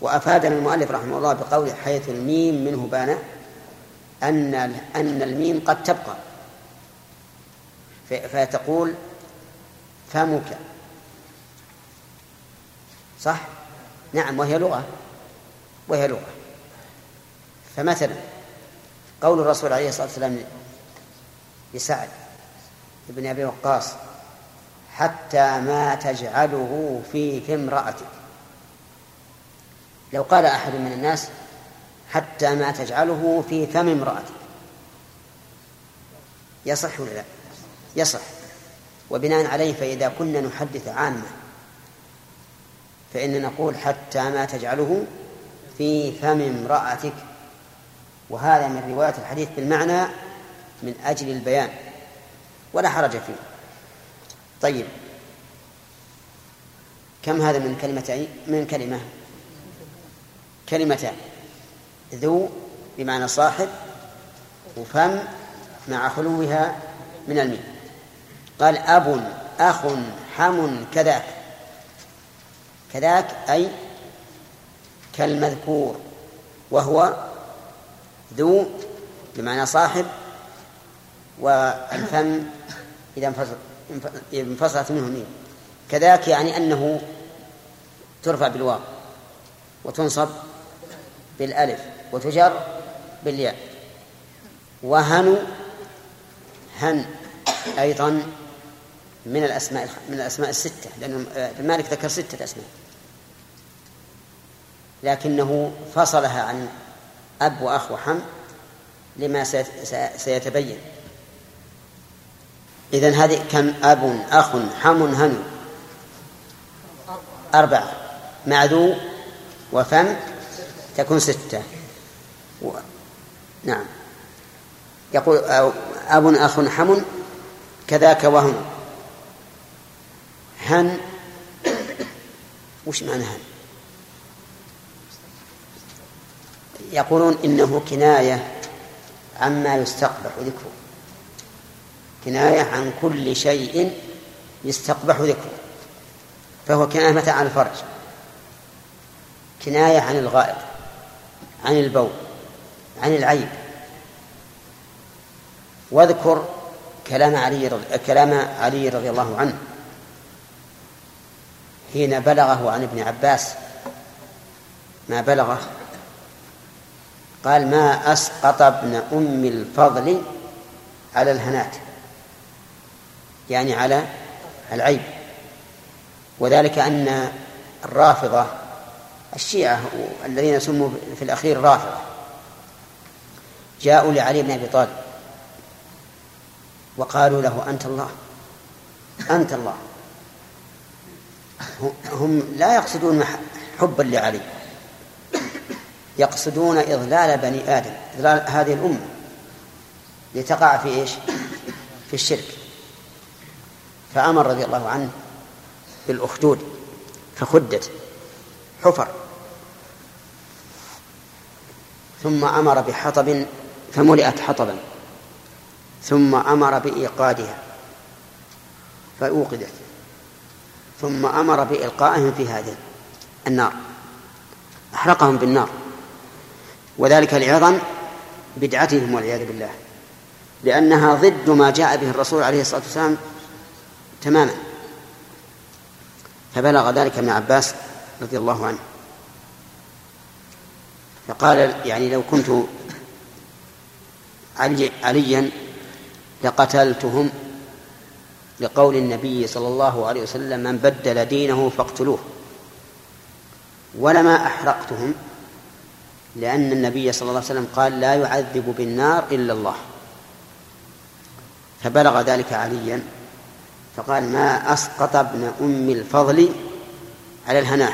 وأفادنا المؤلف رحمه الله بقول حيث الميم منه بان أن أن الميم قد تبقى. فتقول فمك. صح؟ نعم وهي لغة. وهي لغة. فمثلا قول الرسول عليه الصلاة والسلام لسعد بن أبي وقاص حتى ما تجعله في امرأتك. لو قال أحد من الناس حتى ما تجعله في فم امرأتك. يصح ولا لا؟ يصح. وبناء عليه فإذا كنا نحدث عامة فإن نقول حتى ما تجعله في فم امرأتك. وهذا من رواية الحديث بالمعنى من أجل البيان ولا حرج فيه. طيب كم هذا من كلمتين من كلمة؟ كلمتان. ذو بمعنى صاحب وفم مع خلوها من الميم. قال أب أخ حم كذاك كذاك أي كالمذكور وهو ذو بمعنى صاحب والفم إذا انفصلت منه ميم كذاك يعني أنه ترفع بالواو وتنصب بالألف وتجر بالياء. وهن هن أيضا من الأسماء من الأسماء الستة لأن مالك ذكر ستة أسماء. لكنه فصلها عن أب وأخ وحم لما سيتبين. إذن هذه كم أب أخ حم هن أربعة. مع ذو وفم تكون ستة. و... نعم. يقول أب أخ حم كذاك وهن هن وش معنى هن؟ يقولون إنه كناية عما يستقبح ذكره. كناية عن كل شيء يستقبح ذكره. فهو كناية مثلا عن الفرج؟ كناية عن الغائط عن البول عن العيب. واذكر كلام علي رضي كلام علي رضي الله عنه حين بلغه عن ابن عباس. ما بلغه قال ما أسقط ابن أم الفضل على الهنات. يعني على العيب. وذلك أن الرافضة الشيعة الذين سموا في الأخير رافضة جاءوا لعلي بن أبي طالب وقالوا له أنت الله. أنت الله. هم لا يقصدون حبا لعلي. يقصدون إضلال بني آدم إضلال هذه الأمة. لتقع في إيش؟ في الشرك. فأمر رضي الله عنه بالأخدود فخدت حفر. ثم أمر بحطب فملئت حطبا. ثم أمر بإيقادها فأوقدت. ثم أمر بإلقائهم في هذه النار. أحرقهم بالنار. وذلك لعظم بدعتهم والعياذ بالله لأنها ضد ما جاء به الرسول عليه الصلاة والسلام تماما. فبلغ ذلك ابن عباس رضي الله عنه. فقال يعني لو كنت علي عليا لقتلتهم لقول النبي صلى الله عليه وسلم من بدل دينه فاقتلوه ولما أحرقتهم لأن النبي صلى الله عليه وسلم قال لا يعذب بالنار إلا الله. فبلغ ذلك عليا فقال ما أسقط ابن أم الفضل على الهناء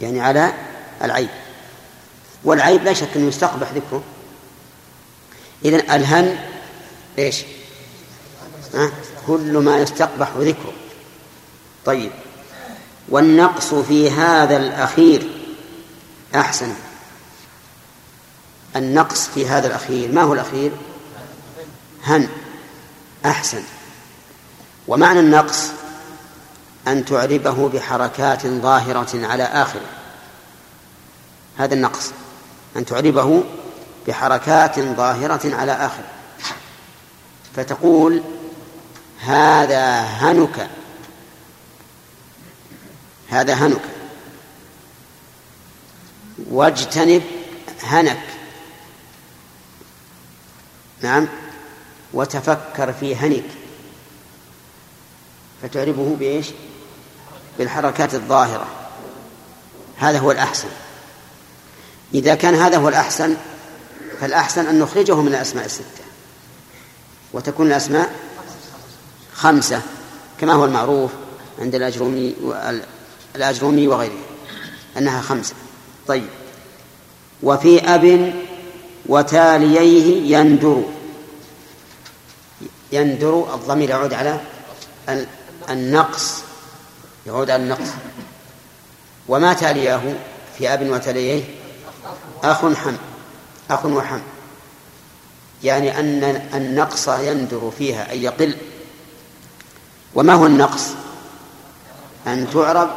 يعني على العيب. والعيب لا شك أنه يستقبح ذكره. إذن الهن إيش؟ أه؟ كل ما يستقبح ذكره. طيب. والنقص في هذا الأخير أحسن. النقص في هذا الأخير. ما هو الأخير؟ هن. أحسن. ومعنى النقص أن تعربه بحركات ظاهرة على آخره هذا النقص. أن تعربه بحركات ظاهرة على آخره فتقول هذا هنك. هذا هنك. واجتنب هنك. نعم وتفكر في هنك فتعربه بإيش؟ بالحركات الظاهرة. هذا هو الأحسن. إذا كان هذا هو الأحسن فالأحسن أن نخرجه من الأسماء الستة. وتكون الأسماء خمسة كما هو المعروف عند الأجرومي الأجرومي وغيره أنها خمسة. طيب. وفي أب وتاليه يندر. يندر الضمير يعود على النقص. يعود على النقص. وما تاليه في أب وتاليه أخ حم. أخ وحم. يعني أن النقص يندر فيها أي يقل. وما هو النقص؟ أن تعرب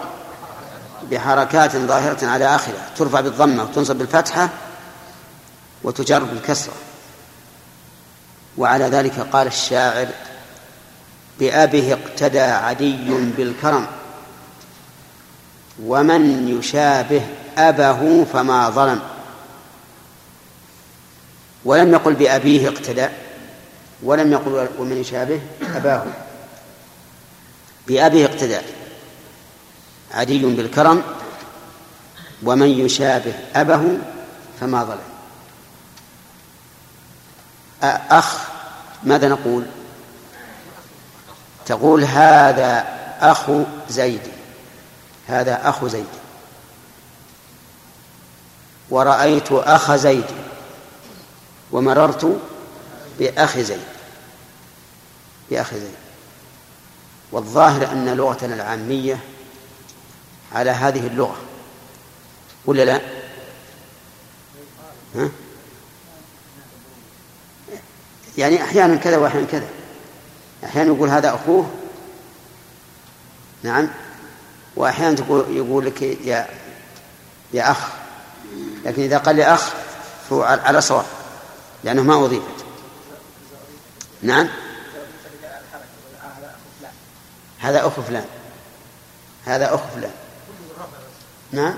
بحركات ظاهرة على آخرها. ترفع بالضمة وتنصب بالفتحة وتجر بالكسرة. وعلى ذلك قال الشاعر بأبه اقتدى عدي بالكرم ومن يشابه أبه فما ظلم. ولم يقل بأبيه اقتدى ولم يقل ومن يشابه أباه. بأبيه اقتدى عدي بالكرم ومن يشابه أبه فما ظلم. أخ ماذا نقول؟ تقول هذا أخ زيد. هذا أخ زيد. ورأيت أخ زيد. ومررت بأخ زيد. بأخ زيد. والظاهر أن لغتنا العامية على هذه اللغة. ولا لا؟ ها؟ يعني أحيانا كذا وأحيانا كذا. أحيانا يقول هذا أخوه. نعم. وأحيانا تقول يقول لك يا يا أخ. لكن إذا قال لي أخ فهو على صواب. لأنه ما أضيفت نعم. هذا أخو فلان. هذا أخو فلان. نعم.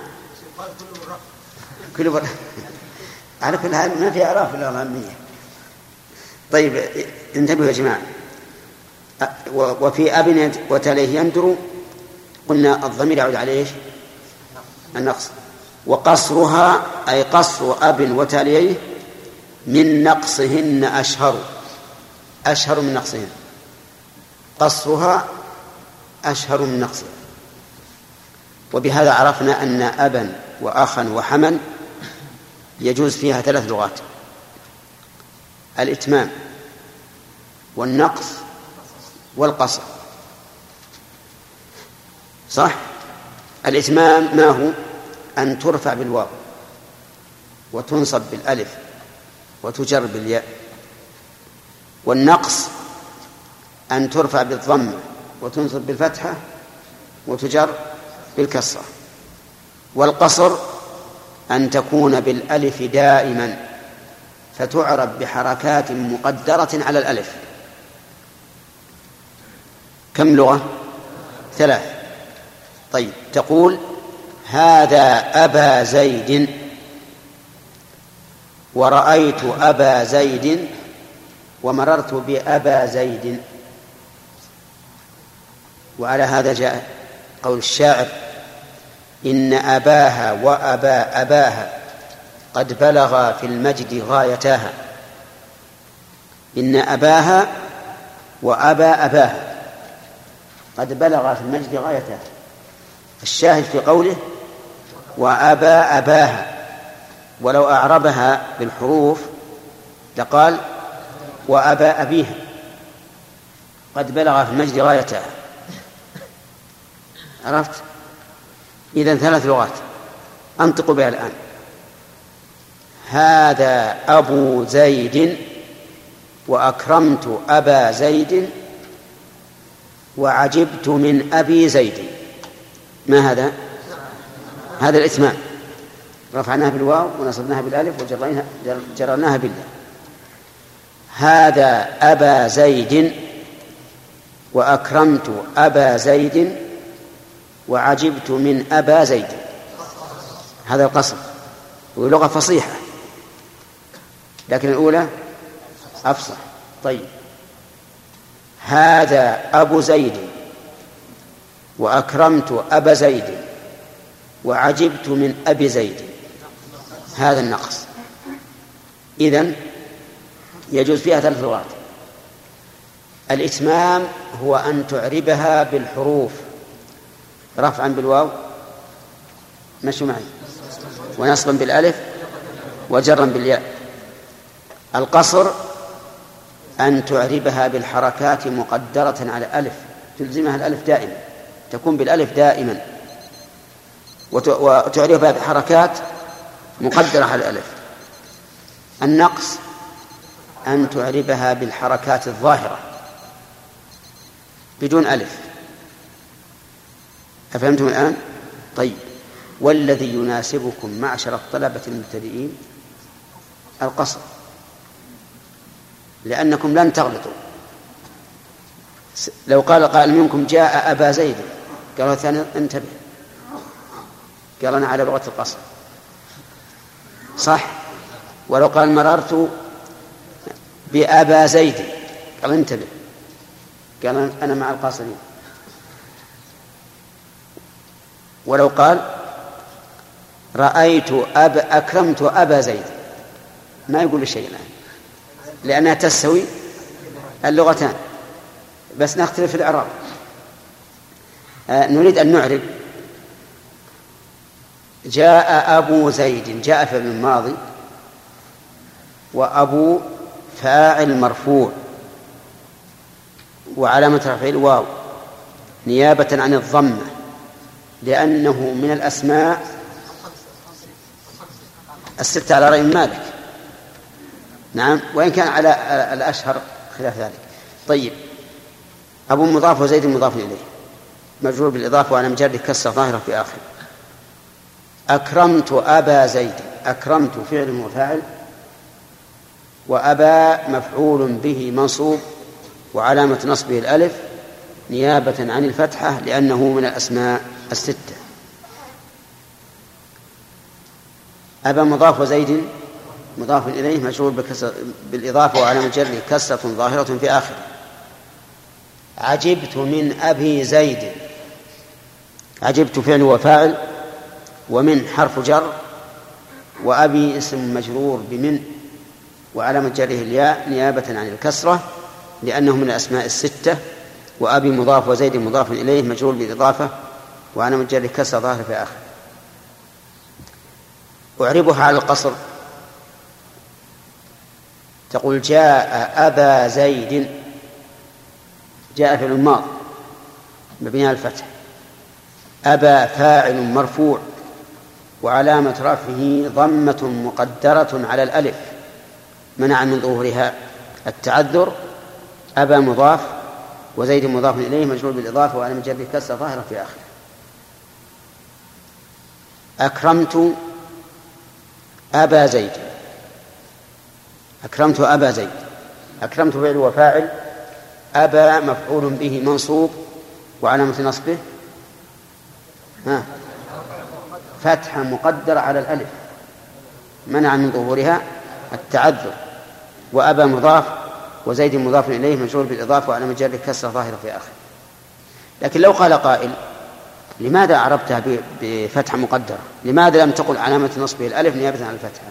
كل بر... على كل حال ما في أعراف إلا العامية طيب انتبهوا يا جماعة. وفي أب وتليه يندر قلنا الضمير يعود على إيش؟ النقص. وقصرها أي قصر أب وتاليه من نقصهن أشهر. أشهر من نقصهن. قصرها أشهر من نقصها وبهذا عرفنا أن أبا وأخا وحما يجوز فيها ثلاث لغات. الإتمام. والنقص والقصر. صح؟ الإتمام ما هو؟ أن ترفع بالواو وتنصب بالألف وتجر بالياء. والنقص أن ترفع بالضمة وتنصب بالفتحة وتجر بالكسرة. والقصر أن تكون بالألف دائما فتعرب بحركات مقدرة على الألف. كم لغة؟ ثلاث. طيب تقول هذا أبا زيد. ورأيت أبا زيد ومررت بأبا زيد. وعلى هذا جاء قول الشاعر إن أباها وأبا أباها قد بلغا في المجد غايتاها. إن أباها وأبا أباها. قد بلغا في المجد غايتها الشاهد في قوله وأبا أباها ولو أعربها بالحروف لقال وأبا أبيها. قد بلغ في المجد غايتها عرفت؟ إذا ثلاث لغات. أنطق بها الآن. هذا أبو زيد وأكرمت أبا زيد وعجبت من أبي زيد. ما هذا؟ هذا الإتمام. رفعناها بالواو ونصبناها بالألف وجررناها بالله هذا أبا زيد وأكرمت أبا زيد وعجبت من أبا زيد. هذا القصر ولغة فصيحة. لكن الأولى أفصح. طيب. هذا أبو زيد وأكرمت أبا زيد وعجبت من أبي زيد. هذا النقص. إذن يجوز فيها ثلاث لغات. الإتمام هو أن تعربها بالحروف. رفعا بالواو مشوا معي. ونصبا بالألف وجرا بالياء. القصر أن تعربها بالحركات مقدرة على الألف تلزمها الألف دائما تكون بالألف دائما. وتعربها بحركات مقدرة على الألف. النقص أن تعربها بالحركات الظاهرة بدون ألف. أفهمتم الآن؟ طيب. والذي يناسبكم معشر الطلبة المبتدئين؟ القصر. لأنكم لن تغلطوا. لو قال قائل منكم جاء أبا زيد قال الثاني انتبه. قال أنا على لغة القصر صح؟ ولو قال مررت بأبا زيد قال انتبه. قال أنا مع القاصرين ولو قال رأيت أب أكرمت أبا زيد. ما يقول شيء الآن. لأنها تستوي اللغتان. بس نختلف في الإعراب. آه نريد أن نعرب. جاء أبو زيد جاء في الماضي وأبو فاعل مرفوع وعلامة رفعه الواو نيابة عن الضمة لأنه من الأسماء الستة على رأي مالك. نعم. وإن كان على الأشهر خلاف ذلك. طيب. أبو مضاف وزيد مضاف إليه. مجرور بالإضافة وأنا مجرد كسر ظاهرة في آخر. أكرمت أبا زيد. أكرمت فعل وفاعل وأبا مفعول به منصوب. وعلامة نصبه الألف. نيابة عن الفتحة لأنه من الأسماء الستة. أبا مضاف وزيد مضاف إليه بكسر بالإضافة وعلامة جره كسرة ظاهرة في آخره. عجبت من أبي زيد. عجبت فعل وفاعل ومن حرف جر وأبي اسم مجرور بمن وعلامة جره الياء نيابة عن الكسرة لأنه من الأسماء الستة وأبي مضاف وزيد مضاف إليه مجرور بالإضافة وعلامة جره كسرة ظاهرة في آخر أعربها على القصر. تقول جاء أبا زيد جاء في الماضي مبني على الفتح. أبا فاعل مرفوع وعلامة رفعه ضمة مقدرة على الألف منع من ظهورها. التعذر أبا مضاف وزيد مضاف إليه مجرور بالإضافة وعلى مجرد كسر ظاهرة في آخره. أكرمت أبا زيد. أكرمت أبا زيد. أكرمت فعل وفاعل. أبا مفعول به منصوب. وعلامة نصبه. ها. فتحة مقدرة على الألف. منع من ظهورها التعذر. وأبا مضاف. وزيد مضاف إليه مجرور بالإضافة وعلى مجرد كسرة ظاهرة في آخر لكن لو قال قائل لماذا أعربتها بفتحة مقدرة؟ لماذا لم تقل علامة نصبه الألف نيابة عن الفتحة؟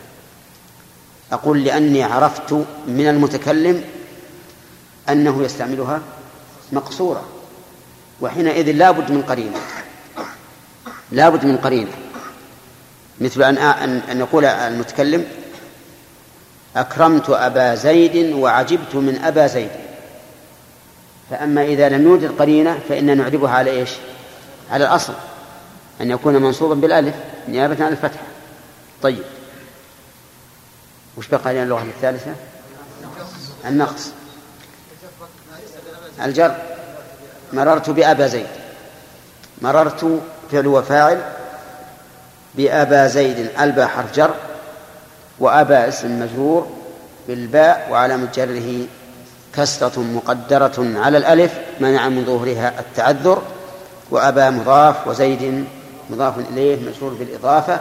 أقول لأني عرفت من المتكلم أنه يستعملها مقصورة وحينئذ لا بد من قرينة لا بد من قرينة. مثل أن أن يقول المتكلم أكرمت أبا زيد وعجبت من أبا زيد. فأما إذا لم يوجد قرينة فإن نعربها على إيش؟ على الأصل أن يكون منصوبا بالألف نيابة عن الفتحة طيب. وش بقى لنا اللغة الثالثة؟ النقص. الجر. مررت بأبا زيد. مررت فعل وفاعل بأبا زيد. الباء حرف جر وأبا اسم مجرور بالباء وعلامة جره كسرة مقدرة على الألف منع من ظهورها التعذر. وأبا مضاف وزيد مضاف إليه مجرور بالإضافة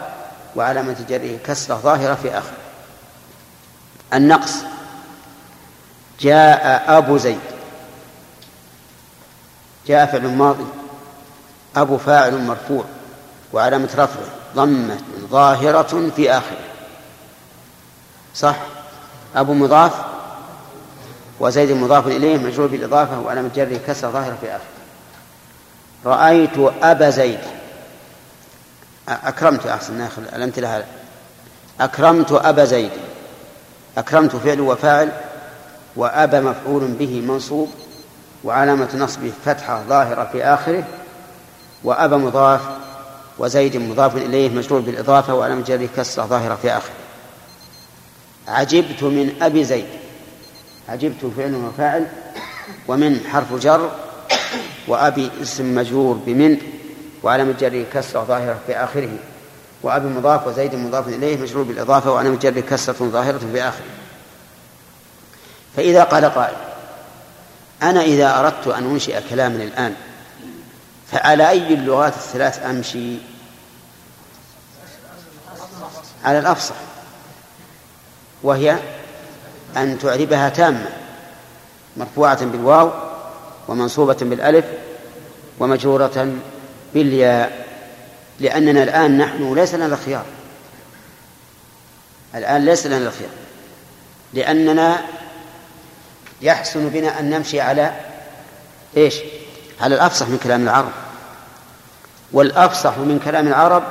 وعلامة جره كسرة ظاهرة في آخر. النقص. جاء أبو زيد. جاء فعل ماضي. أبو فاعل مرفوع. وعلامة رفعه. ضمة ظاهرة في آخره. صح؟ أبو مضاف. وزيد مضاف إليه مجرور بالإضافة وعلامة جره كسر ظاهرة في آخره. رأيت أبا زيد. أكرمت أحسن الأمثلة أكرمت أبا زيد. أكرمت فعل وفاعل وأبا مفعول به منصوب وعلامة نصبه فتحة ظاهرة في آخره وأبا مضاف وزيد مضاف إليه مجرور بالإضافة وعلامة جره كسرة ظاهرة في آخره. عجبت من أبي زيد. عجبت فعل وفاعل ومن حرف جر وأبي اسم مجرور بمن وعلامة جره كسرة ظاهرة في آخره. وأبي مضاف وزيد مضاف إليه مجرور بالإضافة وعلامة جره كسرة ظاهرة في آخره. فإذا قال قائل أنا إذا أردت أن أنشئ كلاما الآن فعلى أي اللغات الثلاث أمشي؟ على الأفصح. وهي أن تعربها تامة مرفوعة بالواو ومنصوبة بالألف ومجرورة بالياء. لأننا الآن نحن ليس لنا الخيار. الآن ليس لنا الخيار. لأننا يحسن بنا أن نمشي على إيش؟ على الأفصح من كلام العرب. والأفصح من كلام العرب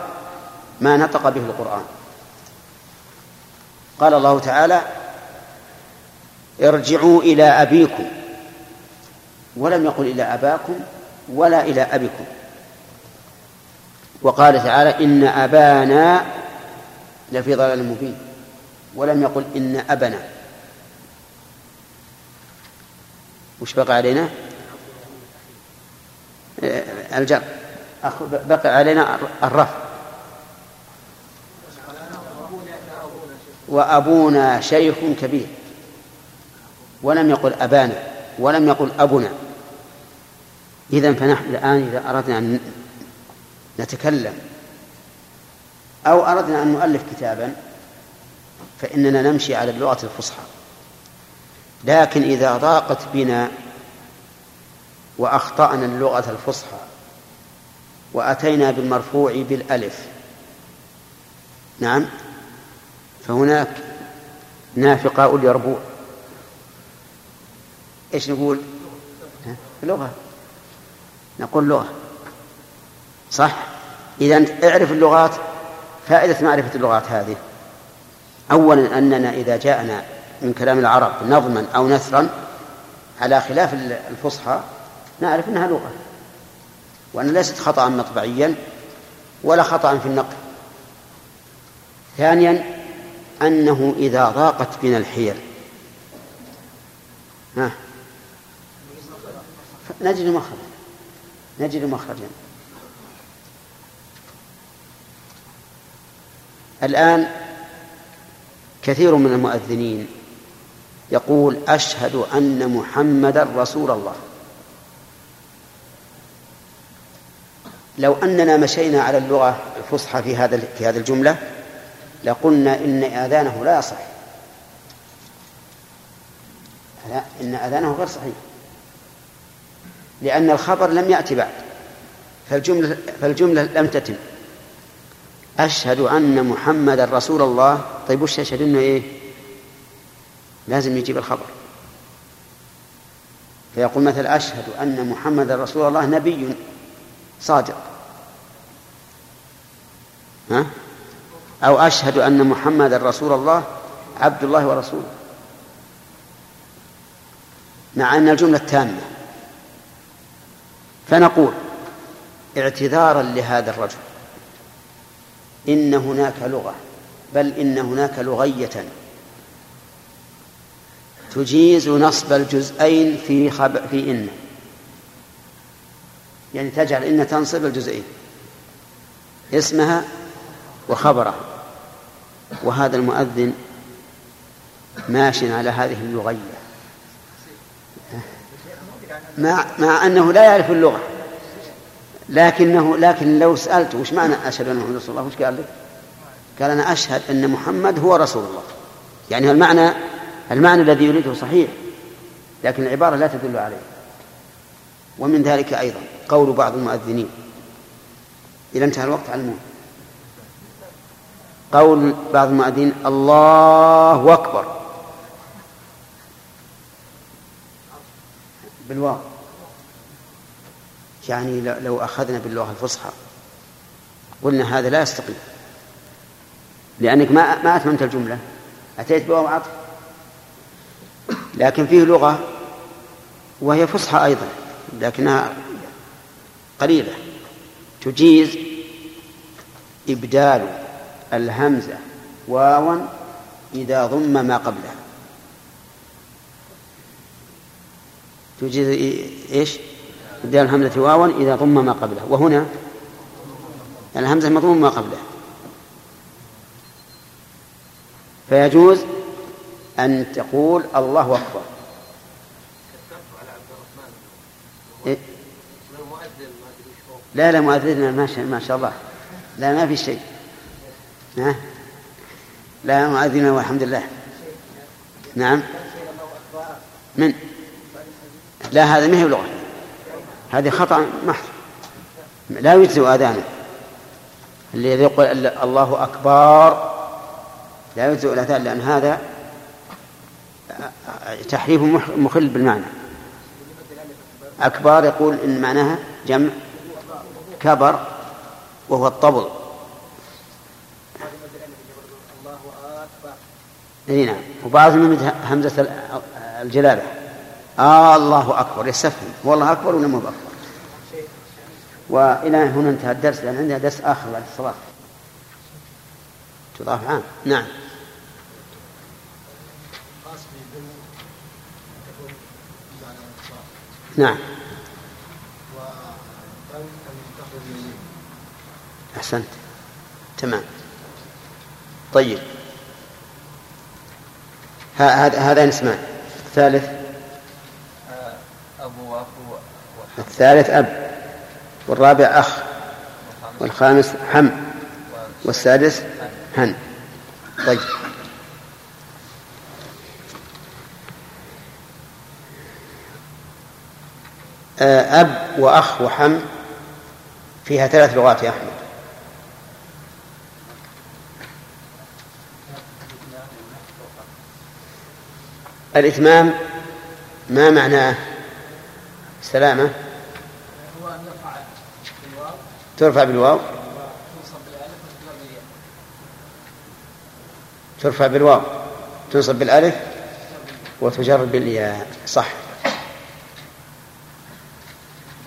ما نطق به القرآن. قال الله تعالى ارجعوا إلى أبيكم. ولم يقل إلى أباكم ولا إلى أبيكم. وقال تعالى إن أبانا لفي ضلال مبين ولم يقل إن أبنا وش بقى علينا؟ آه، الجر. بقى علينا الرفع وأبونا شيخ كبير. ولم يقل أبانا ولم يقل أبنا إذا فنحن الآن إذا أردنا أن نتكلم. أو أردنا أن نؤلف كتابا فإننا نمشي على اللغة الفصحى. لكن إذا ضاقت بنا وأخطأنا اللغة الفصحى وأتينا بالمرفوع بالألف نعم فهناك نافقاء اليربوع. إيش نقول؟ لغة. نقول لغة. صح؟ إذا اعرف اللغات فائدة معرفة اللغات هذه. أولا أننا إذا جاءنا من كلام العرب نظما أو نثرا على خلاف الفصحى نعرف أنها لغة. وأن ليست خطأ مطبعيا ولا خطأ في النقل ثانيا أنه إذا ضاقت بنا الحيل. ها؟ نجد مخرجا. نجد مخرجا. الآن كثير من المؤذنين يقول أشهد أن محمدا رسول الله. لو أننا مشينا على اللغة الفصحى في هذا في هذه الجملة لقلنا إن آذانه لا يصح. لا إن آذانه غير صحيح. لأن الخبر لم يأتي بعد فالجملة فالجملة لم تتم. أشهد أن محمدا رسول الله. طيب وش يشهد أنه إيه؟ لازم يجيب الخبر. فيقول مثلا أشهد أن محمدا رسول الله نبي صادق. ها؟ أو أشهد أن محمدا رسول الله عبد الله ورسوله. مع أن الجملة تامة فنقول اعتذارا لهذا الرجل. إن هناك لغة بل إن هناك لغية. تجيز نصب الجزئين في خب في إن. يعني تجعل إن تنصب الجزئين. اسمها وخبرها. وهذا المؤذن ماش على هذه اللغية مع, مع أنه لا يعرف اللغة. لكنه لكن لو سألته وش معنى أشهد أن محمد رسول الله؟ وش قال لك؟ قال أنا أشهد أن محمد هو رسول الله. يعني المعنى المعنى الذي يريده صحيح؟ لكن العبارة لا تدل عليه. ومن ذلك أيضا قول بعض المؤذنين. إذا انتهى الوقت على الموت قول بعض المؤذنين الله أكبر. بالواو. يعني لو أخذنا باللغة الفصحى. قلنا هذا لا يستقيم. لأنك ما ما أتممت الجملة. أتيت بواو عطف. لكن فيه لغة وهي فصحى أيضا لكنها قليلة. تجيز إبدال الهمزة واوا إذا ضم ما قبلها. تجيز إيش؟ إبدال الهمزة واوا إذا ضم ما قبلها وهنا الهمزة مضموم ما قبلها فيجوز أن تقول الله أكبر. إيه؟ لا لا مؤذن ما شاء, ما شاء الله. لا ما في شيء. ها؟ لا مؤذن والحمد لله. نعم. من؟ لا هذا ما هي لغة هذه خطأ محض. لا يجزئ آذانه الذي يقول الله أكبر لا يجزئ الأذان لأن هذا تحريف مخل بالمعنى. أكبر يقول إن معناها جمع كبر وهو الطبل. نعم. وبعضهم همزة الجلالة. آه الله أكبر. يستفهم والله أكبر ولا مو أكبر وإلى هنا انتهى الدرس لأن عندنا درس آخر بعد الصلاة. تضاف عام. نعم. نعم. أحسنت. تمام. طيب. هذا هذان اسمان. الثالث أبو وأخو الثالث أب والرابع أخ والخامس حم والسادس هن. طيب. آه، أب وأخ وحم فيها ثلاث لغات يا أحمد. الإتمام ما معناه؟ سلامة هو أن يرفع بالواو ترفع بالواو؟ ترفع بالواو. تنصب بالألف وتجر بالياء. صح.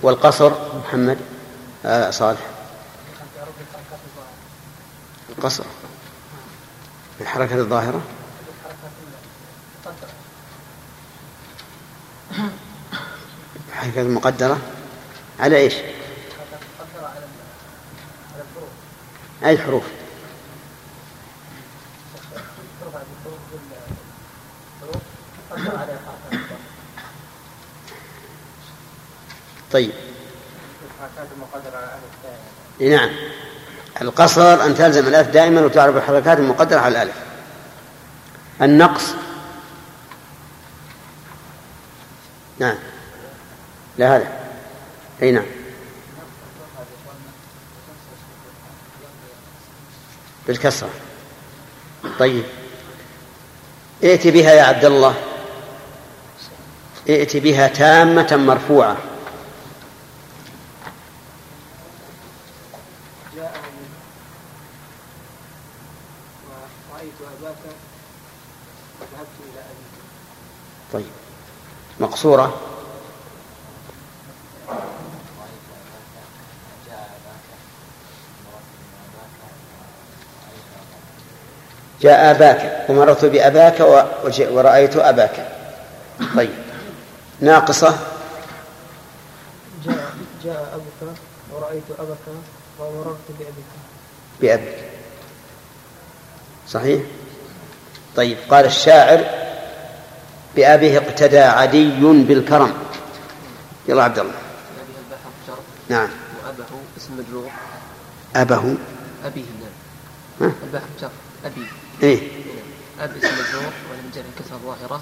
والقصر محمد. آه صالح. القصر. الحركة الظاهرة. الحركة المقدرة. على إيش؟ أي حروف؟ طيب. نعم. القصر أن تلزم الألف دائما وتعرف الحركات المقدرة على الألف. النقص. نعم. لا هذا. أي نعم. بالكسرة. طيب. ائت بها يا عبد الله ائت بها تامة مرفوعة. طيب. مقصورة. جاء أباك ومررت بأباك ورأيت أباك. طيب. ناقصة؟ جاء جاء أبوك ورأيت أبك ومررت بأبيك. بأبيك. صحيح؟ طيب. قال الشاعر بأبيه اقتدى عدي بالكرم. يلا عبد الله. نعم. وأبه اسم مجرور أبه. أبيه نعم. ها؟ الباء حرف جر أبي إيه. أب اسم مجرور ولم جر كسر ظاهرة.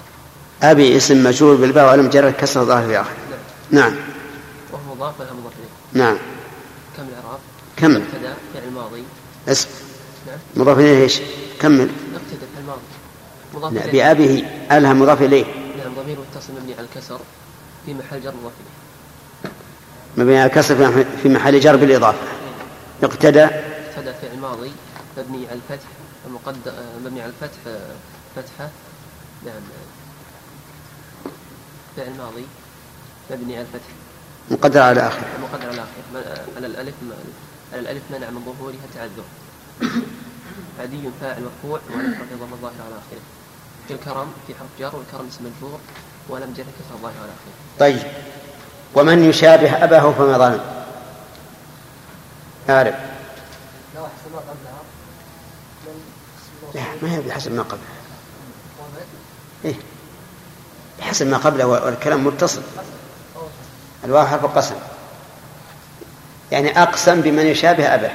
أبي اسم مجرور بالباء ولم جرد كسر ظاهر في آخر نعم. نعم. وهو مضاف ولا مضاف إليه نعم. كم الإعراب؟ كمل ابتدى فعل ماضي. اسم. نعم. مضاف إليه إيش؟ كمل. ابتدى فعل ماضي مضاف لا إليه. بأبيه. ألها مضاف إليه. نعم ضمير متصل مبني على الكسر في محل جر مضاف إليه. مبني على الكسر في- محل جر بالإضافة. اقتدى. ابتدى فعل ماضي مبني على الفتح مقدر مبني على الفتح آه، فتحة. نعم. فعل ماضي. مبني على الفتح. مقدر على آخره. مقدر على الآخر ما- على الألف على الألف منع من ظهورها التعذر عدي فاعل مرفوع. ولم ضم الظاهر على آخره. في الكرم في حرف جر والكرم اسم مجرور. ولم جر كسر الظاهر على آخره. طيب. ومن يشابه أباه فما ظلم عارف لو أحسن اسم لا ما هي بحسب ما قبله إيه. بحسب ما قبله والكلام متصل. الواو حرف قسم يعني أقسم بمن يشابه ها؟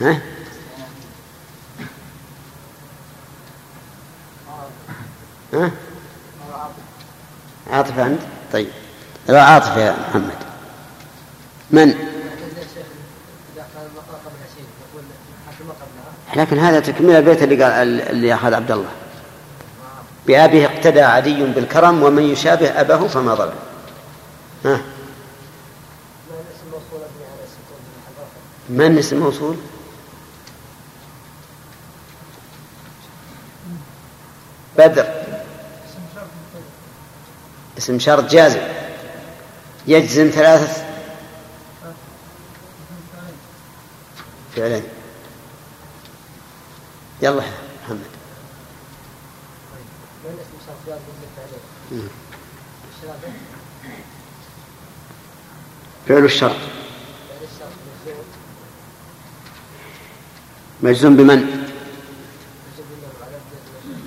ها؟ عاطف أنت؟ طيب. لا عاطف يا محمد. من؟ لكن هذا تكمل البيت اللي قال اللي أخذ عبد الله. بأبيه اقتدى عدي بالكرم ومن يشابه أباه فما ظلم. ها؟ ما الاسم موصول مبني على السكون في محل رفع من اسم موصول بدر اسم شرط جازم. يجزم ثلاثة. فعلين. يلا محمد. فعل الشرط. مجزوم بمن مجزوم بالنوع على الجزم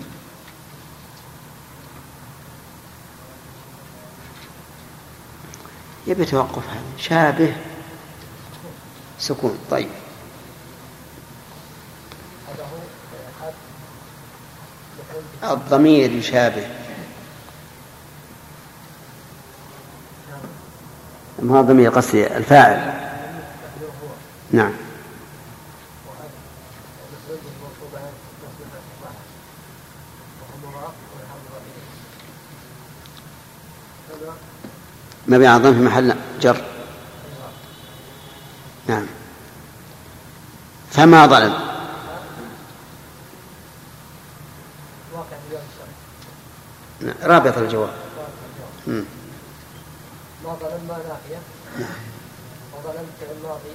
يبي توقف هذا شابه. سكون. طيب. الضمير يشابه. ما ضمير قصدي؟ الفاعل. نعم وهذا مفعول به مرفوع عن نصب الفاعل وهو مضاف والحمد لله هذا مبني على الضم في محل جر. نعم. فما ظلم؟ نعم. رابط الجواب. ما ظلم ما نافية وظلم فعل ماضي.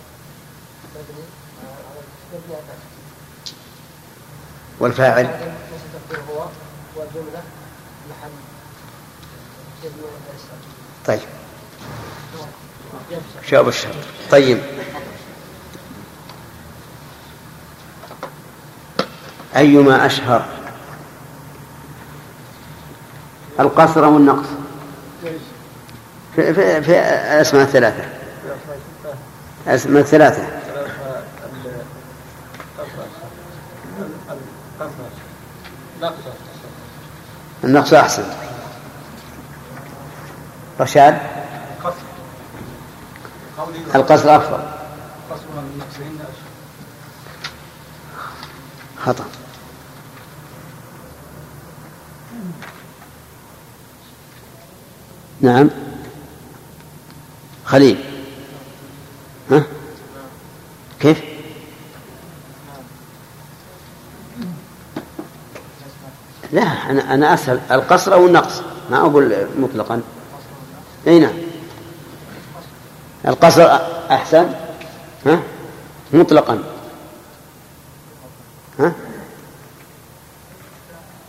مبني على مبني على والفاعل؟ هو؟ والجملة محل. طيب. يبشر شاب الشر طيب. أيما أشهر؟ القصر أو النقص؟ في, في, في الأسماء الثلاثة. الأسماء الثلاثة. النقص أحسن. رشاد؟ القصر أفضل خطأ. نعم. خليل. ها؟ كيف؟ لا أنا أنا أسأل القصر أو النقص؟ ما أقول مطلقا أي نعم القصر أحسن؟ ها؟ مطلقا. ها؟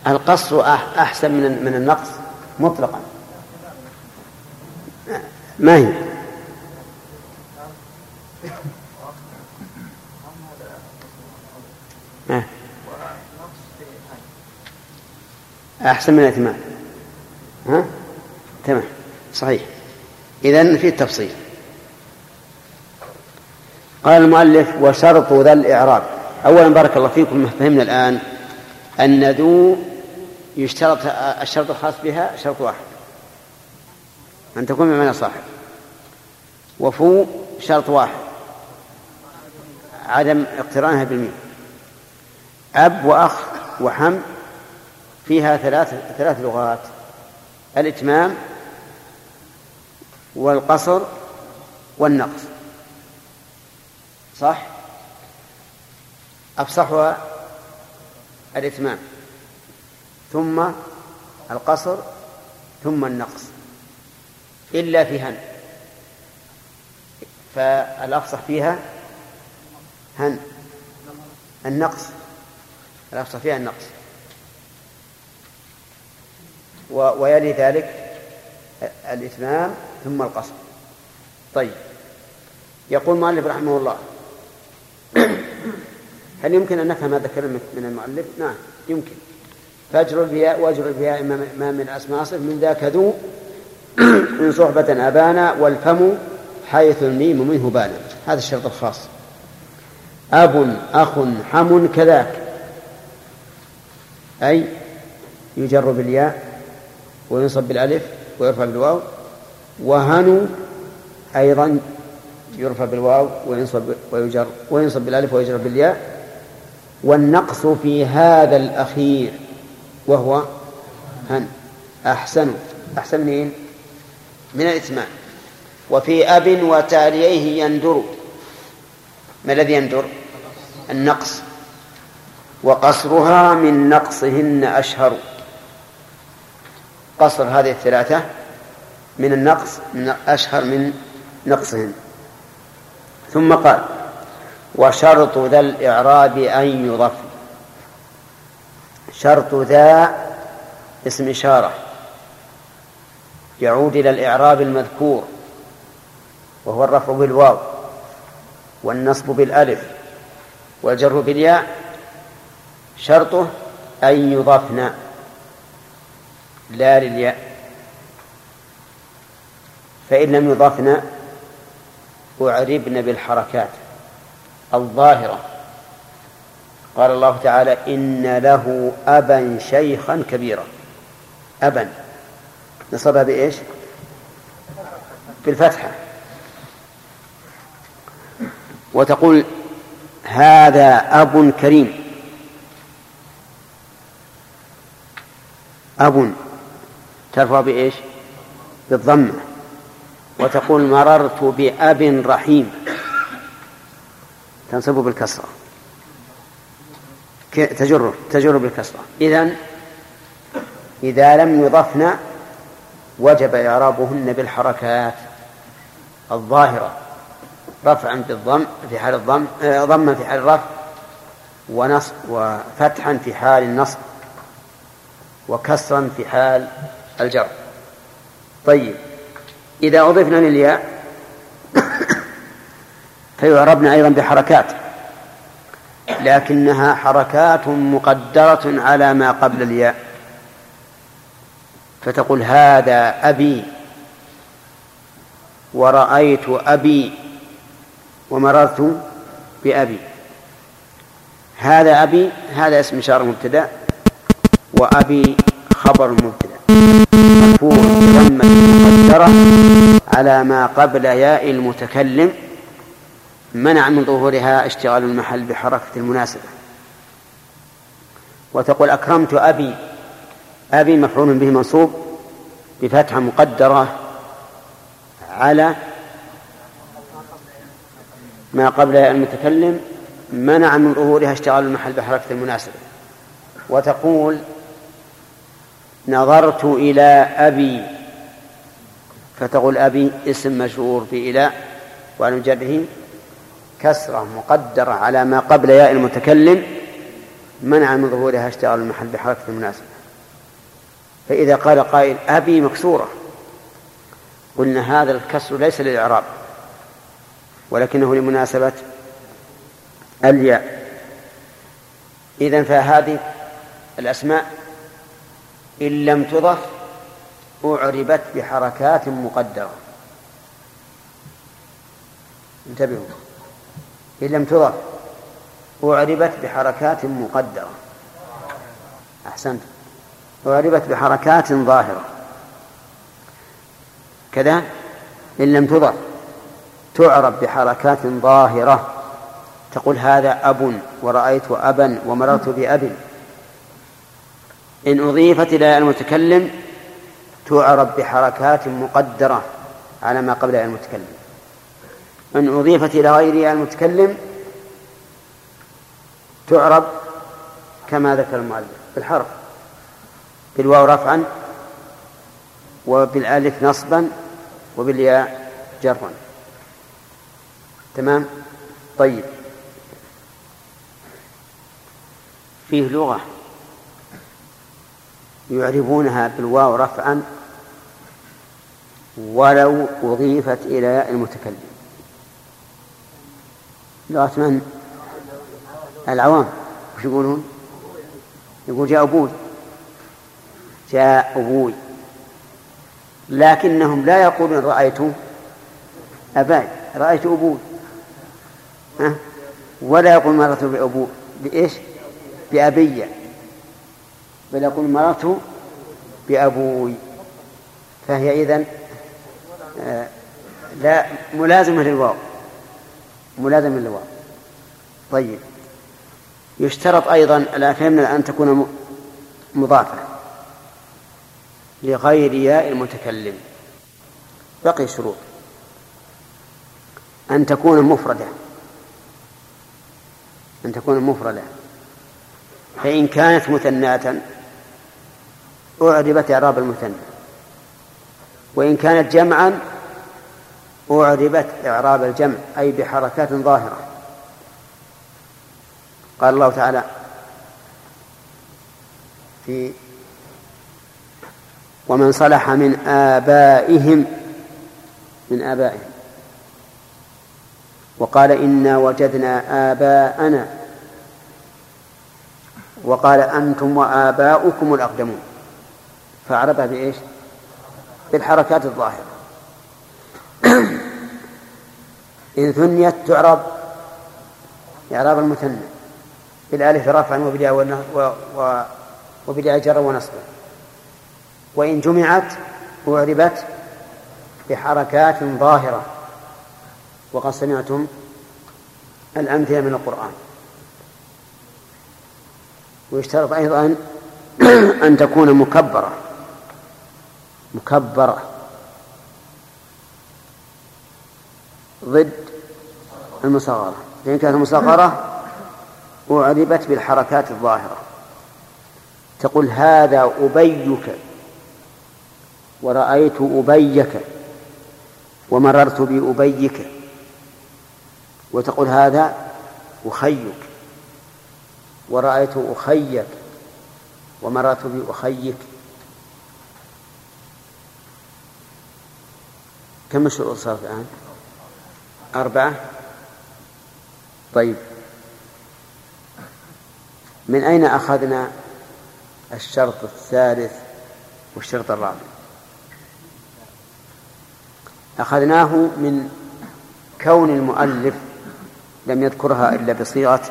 القصر أح- أحسن من من النقص؟ مطلقا. ما هي. أحسن من الإتمام ها؟ تمام. صحيح. إذن في التفصيل. قال المؤلف وشرط ذا الإعراب. أولا بارك الله فيكم فهمنا الآن أن ذو يشترط الشرط الخاص بها شرط واحد. أن تكون بمعنى صاحب. وفو شرط واحد. عدم اقترانها بالميم. أب وأخ وحم فيها ثلاث ثلاث لغات. الإتمام والقصر والنقص. صح؟ أفصحها الإتمام. ثم القصر ثم النقص. إلا في هن. فالأفصح فيها هن. النقص. الأفصح فيها النقص. ويلي ذلك الإتمام ثم القصر. طيب. يقول المؤلف رحمه الله هل يمكن أن نفهم هذا الكلام من المؤلف؟ نعم يمكن. فاجر البياء واجر البياء ما من أسماء صف من ذاك ذو إن صحبة أبانا والفم حيث الميم منه بانا. هذا الشرط الخاص. أب أخ حم كذاك. أي يجر بالياء وينصب بالألف ويرفع بالواو. وهنو أيضا يرفع بالواو وينصب ويجر وينصب بالألف ويجر بالياء. والنقص في هذا الأخير وهو هن أحسن. أحسن منين؟ من الإتمام. وفي أب وتاليه يندر. ما الذي يندر؟ النقص. وقصرها من نقصهن أشهر. قصر هذه الثلاثة من النقص من أشهر من نقصهم ثم قال وشرط ذا الإعراب أن يضف شرط ذا اسم إشارة. يعود إلى الإعراب المذكور وهو الرفع بالواو والنصب بالألف والجر بالياء. شرطه أن يضفن لا للياء. فإن لم يضفن أعربن بالحركات الظاهرة. قال الله تعالى إن له أبا شيخا كبيرا. أبا. نصبها بإيش؟ بالفتحة. وتقول هذا أب كريم. أب. ترفع بإيش؟ بالضمة. وتقول مررت بأب رحيم. تنصب بالكسرة. تجر تجر بالكسرة. إذن إذا لم يضفن وجب إعرابهن بالحركات الظاهرة. رفعا بالضم في حال الضم آه، ضما في حال الرفع ونصب وفتحا في حال النصب وكسرا في حال الجر. طيب. إذا أضفنا للياء فيعربن أيضا بحركات لكنها حركات مقدرة على ما قبل الياء. فتقول هذا أبي ورأيت أبي ومررت بأبي. هذا أبي هذا اسم إشارة مبتدأ وأبي خبر مبتدأ. مرفوع بضمة مقدرة على ما قبل ياء المتكلم منع من ظهورها اشتغال المحل بحركة المناسبة. وتقول أكرمت أبي أبي مفعول به منصوب بفتحة مقدرة على ما قبل المتكلم منع من ظهورها اشتغال المحل بحركة المناسبة. وتقول نظرت إلى أبي فتقول أبي اسم مشهور في إلى وعن جره كسرة مقدرة على ما قبل ياء المتكلم منع من ظهورها اشتغال المحل بحركة المناسبة فإذا قال قائل أبي مكسورة قلنا هذا الكسر ليس للإعراب ولكنه لمناسبة الياء. إذن فهذه الأسماء إن لم تضف أعربت بحركات مقدرة. انتبهوا. إن لم تضف أعربت بحركات مقدرة. أحسنت أعربت بحركات ظاهرة. كذا. إن لم تضف تعرب بحركات ظاهرة. تقول هذا أب ورأيت أبا ومررت بأب. إن أضيفت إلى المتكلم تعرب بحركات مقدرة على ما قبل المتكلم. إن أضيفت إلى غير المتكلم تعرب كما ذكر المؤلف بالحرف بالواو رفعا وبالألف نصبا وبالياء جرا. تمام؟ طيب. فيه لغة. يعربونها بالواو رفعا ولو أضيفت إلى المتكلم لغة من؟ العوام وش يقولون؟ يقول جاء أبوي جاء أبوي لكنهم لا يقولون رأيت أباي رأيت أبوي ها؟ ولا يقول مررت بأبو بإيش؟ بأبي بل يقول مررت بأبوي. فهي إذن آه لا ملازمة للواو. ملازمة للواو. طيب. يشترط أيضا لا فهمنا أن تكون مضافة لغير ياء المتكلم. بقي شروط. أن تكون مفردة. أن تكون مفردة. فإن كانت مثناة أعربت إعراب المثنى. وإن كانت جمعا أعربت إعراب الجمع أي بحركات ظاهرة. قال الله تعالى في ومن صلح من آبائهم من آبائهم. وقال إنا وجدنا آباءنا. وقال أنتم وآباؤكم الأقدمون. فأعربها بإيش؟ بالحركات الظاهرة. إن ثنيت تعرب إعراب المثنى بالألف رفعا وبداية وبداية جر ونصبا. وإن جمعت أعربت بحركات ظاهرة. وقد سمعتم الأمثلة من القرآن. ويشترط أيضا أن تكون مكبرة. مكبرة ضد المصغرة. فإن كانت مصغرة أعربت بالحركات الظاهرة. تقول هذا أبيك. ورأيت أبيك. ومررت بأبيك. وتقول هذا أخيك. ورأيت أخيك. ومررت بأخيك. كم الشروط صار الآن؟ أربعة؟ طيب. من أين أخذنا الشرط الثالث والشرط الرابع؟ أخذناه من كون المؤلف لم يذكرها إلا بصيغة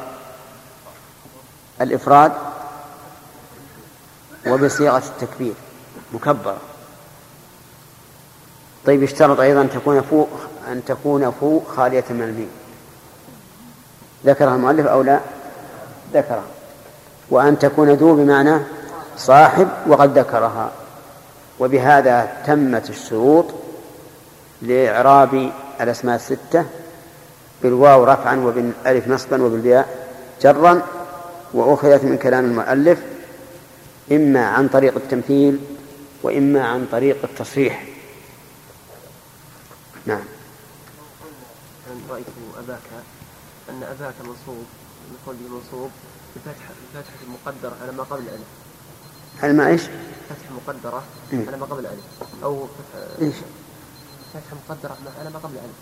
الإفراد وبصيغة التكبير مكبرة. طيب اشترط أيضا أن تكون فوق أن تكون فوق خالية من الميم ذكرها المؤلف أو لا؟ ذكرها. وأن تكون ذو بمعنى صاحب وقد ذكرها. وبهذا تمت الشروط لإعراب الأسماء الستة بالواو رفعا وبالألف نصبا وبالياء جرا وأخذت من كلام المؤلف إما عن طريق التمثيل وإما عن طريق التصريح. نعم رأيت أباك أن أباك منصوب نقول منصوب بفتح بفتحة مقدرة على ما قبل الألف هل ما إيش؟ فتحة مقدرة إيه. على ما قبل الألف أو فتحة إيش؟ فتحة مقدرة على ما قبل الألف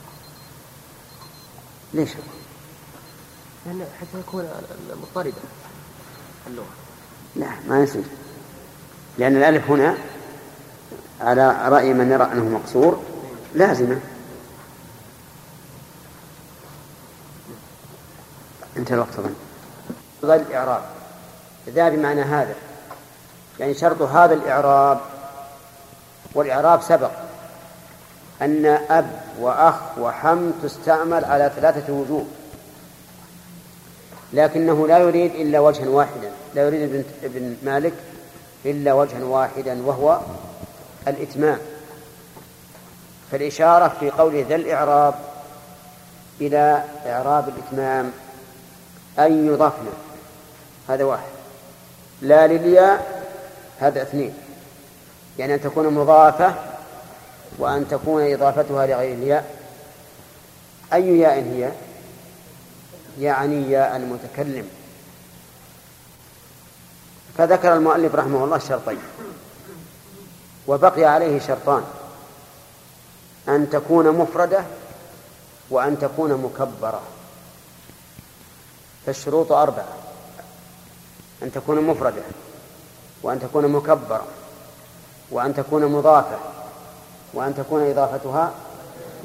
ليش؟ لأن حتى يكون مضطردة اللغة لا ما يصير لأن الألف هنا على رأي من يرى أنه مقصور لازمة. انتهى الوقت أظن ظل الإعراب. ذا بمعنى هذا يعني شرط هذا الإعراب والإعراب سبق أن أب وأخ وحم تستعمل على ثلاثة وجوه لكنه لا يريد إلا وجها واحدا. لا يريد ابن, ابن مالك إلا وجها واحدا وهو الإتمام. فالإشارة في قوله ذا الإعراب إلى إعراب الإتمام أن يضفنا هذا واحد. لا للياء هذا اثنين. يعني أن تكون مضافة وأن تكون إضافتها لغير الياء. أي ياء هي؟ يعني ياء المتكلم. فذكر المؤلف رحمه الله الشرطين وبقي عليه شرطان. أن تكون مفردة وأن تكون مكبرة. فالشروط أربعة. أن تكون مفردة وأن تكون مكبرة وأن تكون مضافة وأن تكون إضافتها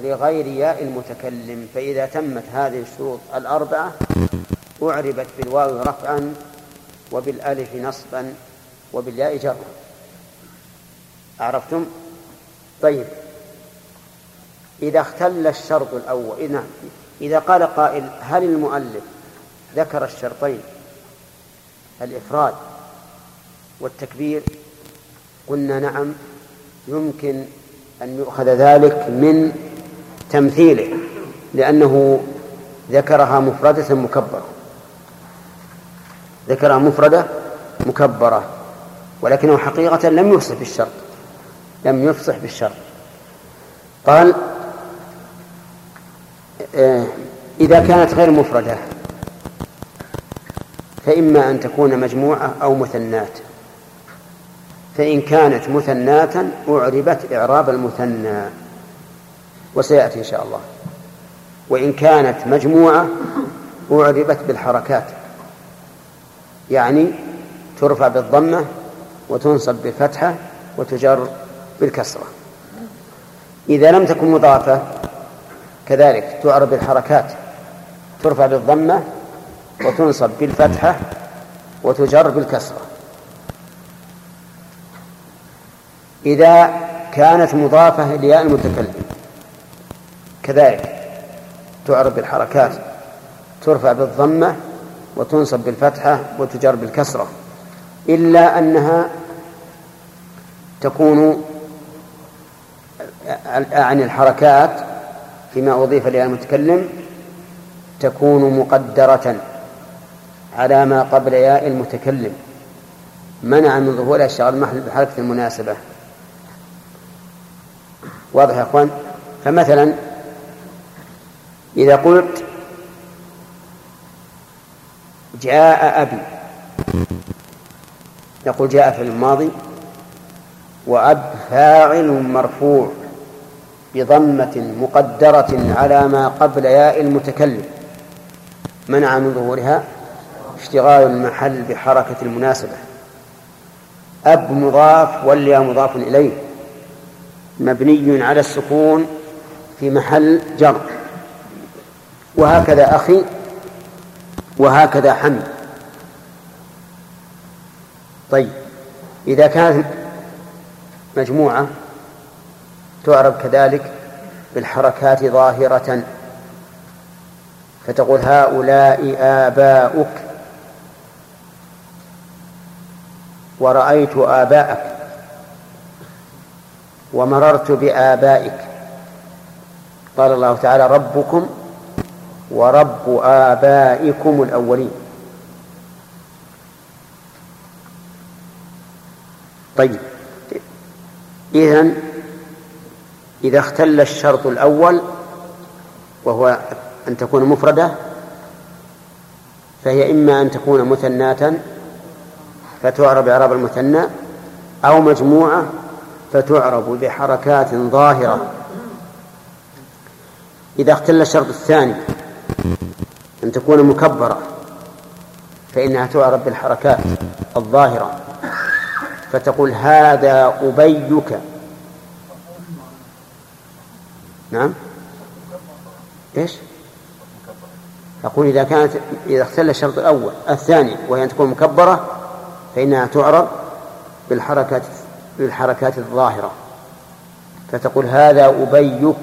لغير ياء المتكلم. فإذا تمت هذه الشروط الأربعة أعربت بالواو رفعا وبالألف نصبا وبالياء جرا. عرفتم؟ طيب. إذا اختل الشرط الأول نعم إذا قال قائل هل المؤلف ذكر الشرطين؟ الإفراد والتكبير. قلنا نعم يمكن أن يؤخذ ذلك من تمثيله لأنه ذكرها مفردة مكبرة. ذكرها مفردة مكبرة ولكنه حقيقة لم يفصح بالشرط لم يفصح بالشرط. قال إذا كانت غير مفردة فإما أن تكون مجموعة أو مثنات فإن كانت مثناة أعربت إعراب المثنى وسيأتي إن شاء الله. وإن كانت مجموعة أعربت بالحركات. يعني ترفع بالضمة وتنصب بالفتحة وتجر بالكسرة. إذا لم تكن مضافة كذلك تعرب بالحركات ترفع بالضمة وتنصب بالفتحة وتجر بالكسرة. إذا كانت مضافة لياء المتكلم كذلك تعرب بالحركات ترفع بالضمة وتنصب بالفتحة وتجر بالكسرة إلا أنها تكون عن الحركات فيما أضيف لها المتكلم تكون مقدرة على ما قبل ياء المتكلم. منع من ظهورها الشغل محل بحركة المناسبة. واضح يا أخوان؟ فمثلا إذا قلت جاء أبي نقول جاء في الماضي وأب فاعل مرفوع. بضمة مقدرة على ما قبل ياء المتكلم. منع من ظهورها اشتغال المحل بحركة المناسبة. أب مضاف والياء مضاف إليه. مبني على السكون في محل جر. وهكذا أخي وهكذا حمد طيب إذا كانت مجموعة تعرب كذلك بالحركات ظاهرة. فتقول هؤلاء آباؤك. ورأيت آباءك. ومررت بآبائك. قال الله تعالى ربكم ورب آبائكم الأولين. طيب. إذن إذا اختل الشرط الأول وهو أن تكون مفردة فهي إما أن تكون مثناة فتعرب إعراب المثنى أو مجموعة فتعرب بحركات ظاهرة. إذا اختل الشرط الثاني أن تكون مكبرة فإنها تعرب بالحركات الظاهرة فتقول هذا أبيك. نعم. إيش؟ أقول إذا كانت إذا اختل الشرط الأول الثاني وهي أن تكون مكبرة فإنها تعرب بالحركات بالحركات الظاهرة. فتقول هذا أبيك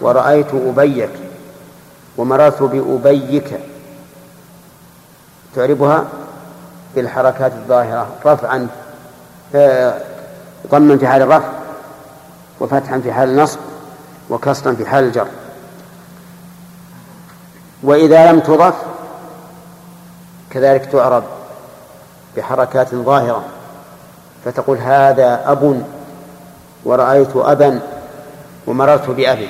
ورأيت أبيك ومررت بأبيك. تعربها بالحركات الظاهرة رفعا آه، ضما في حال الرفع. وفتحا في حال النصب وكسرا في حال الجر. وإذا لم تضف كذلك تعرب بحركات ظاهرة فتقول هذا أب ورأيت أبا ومررت بأب.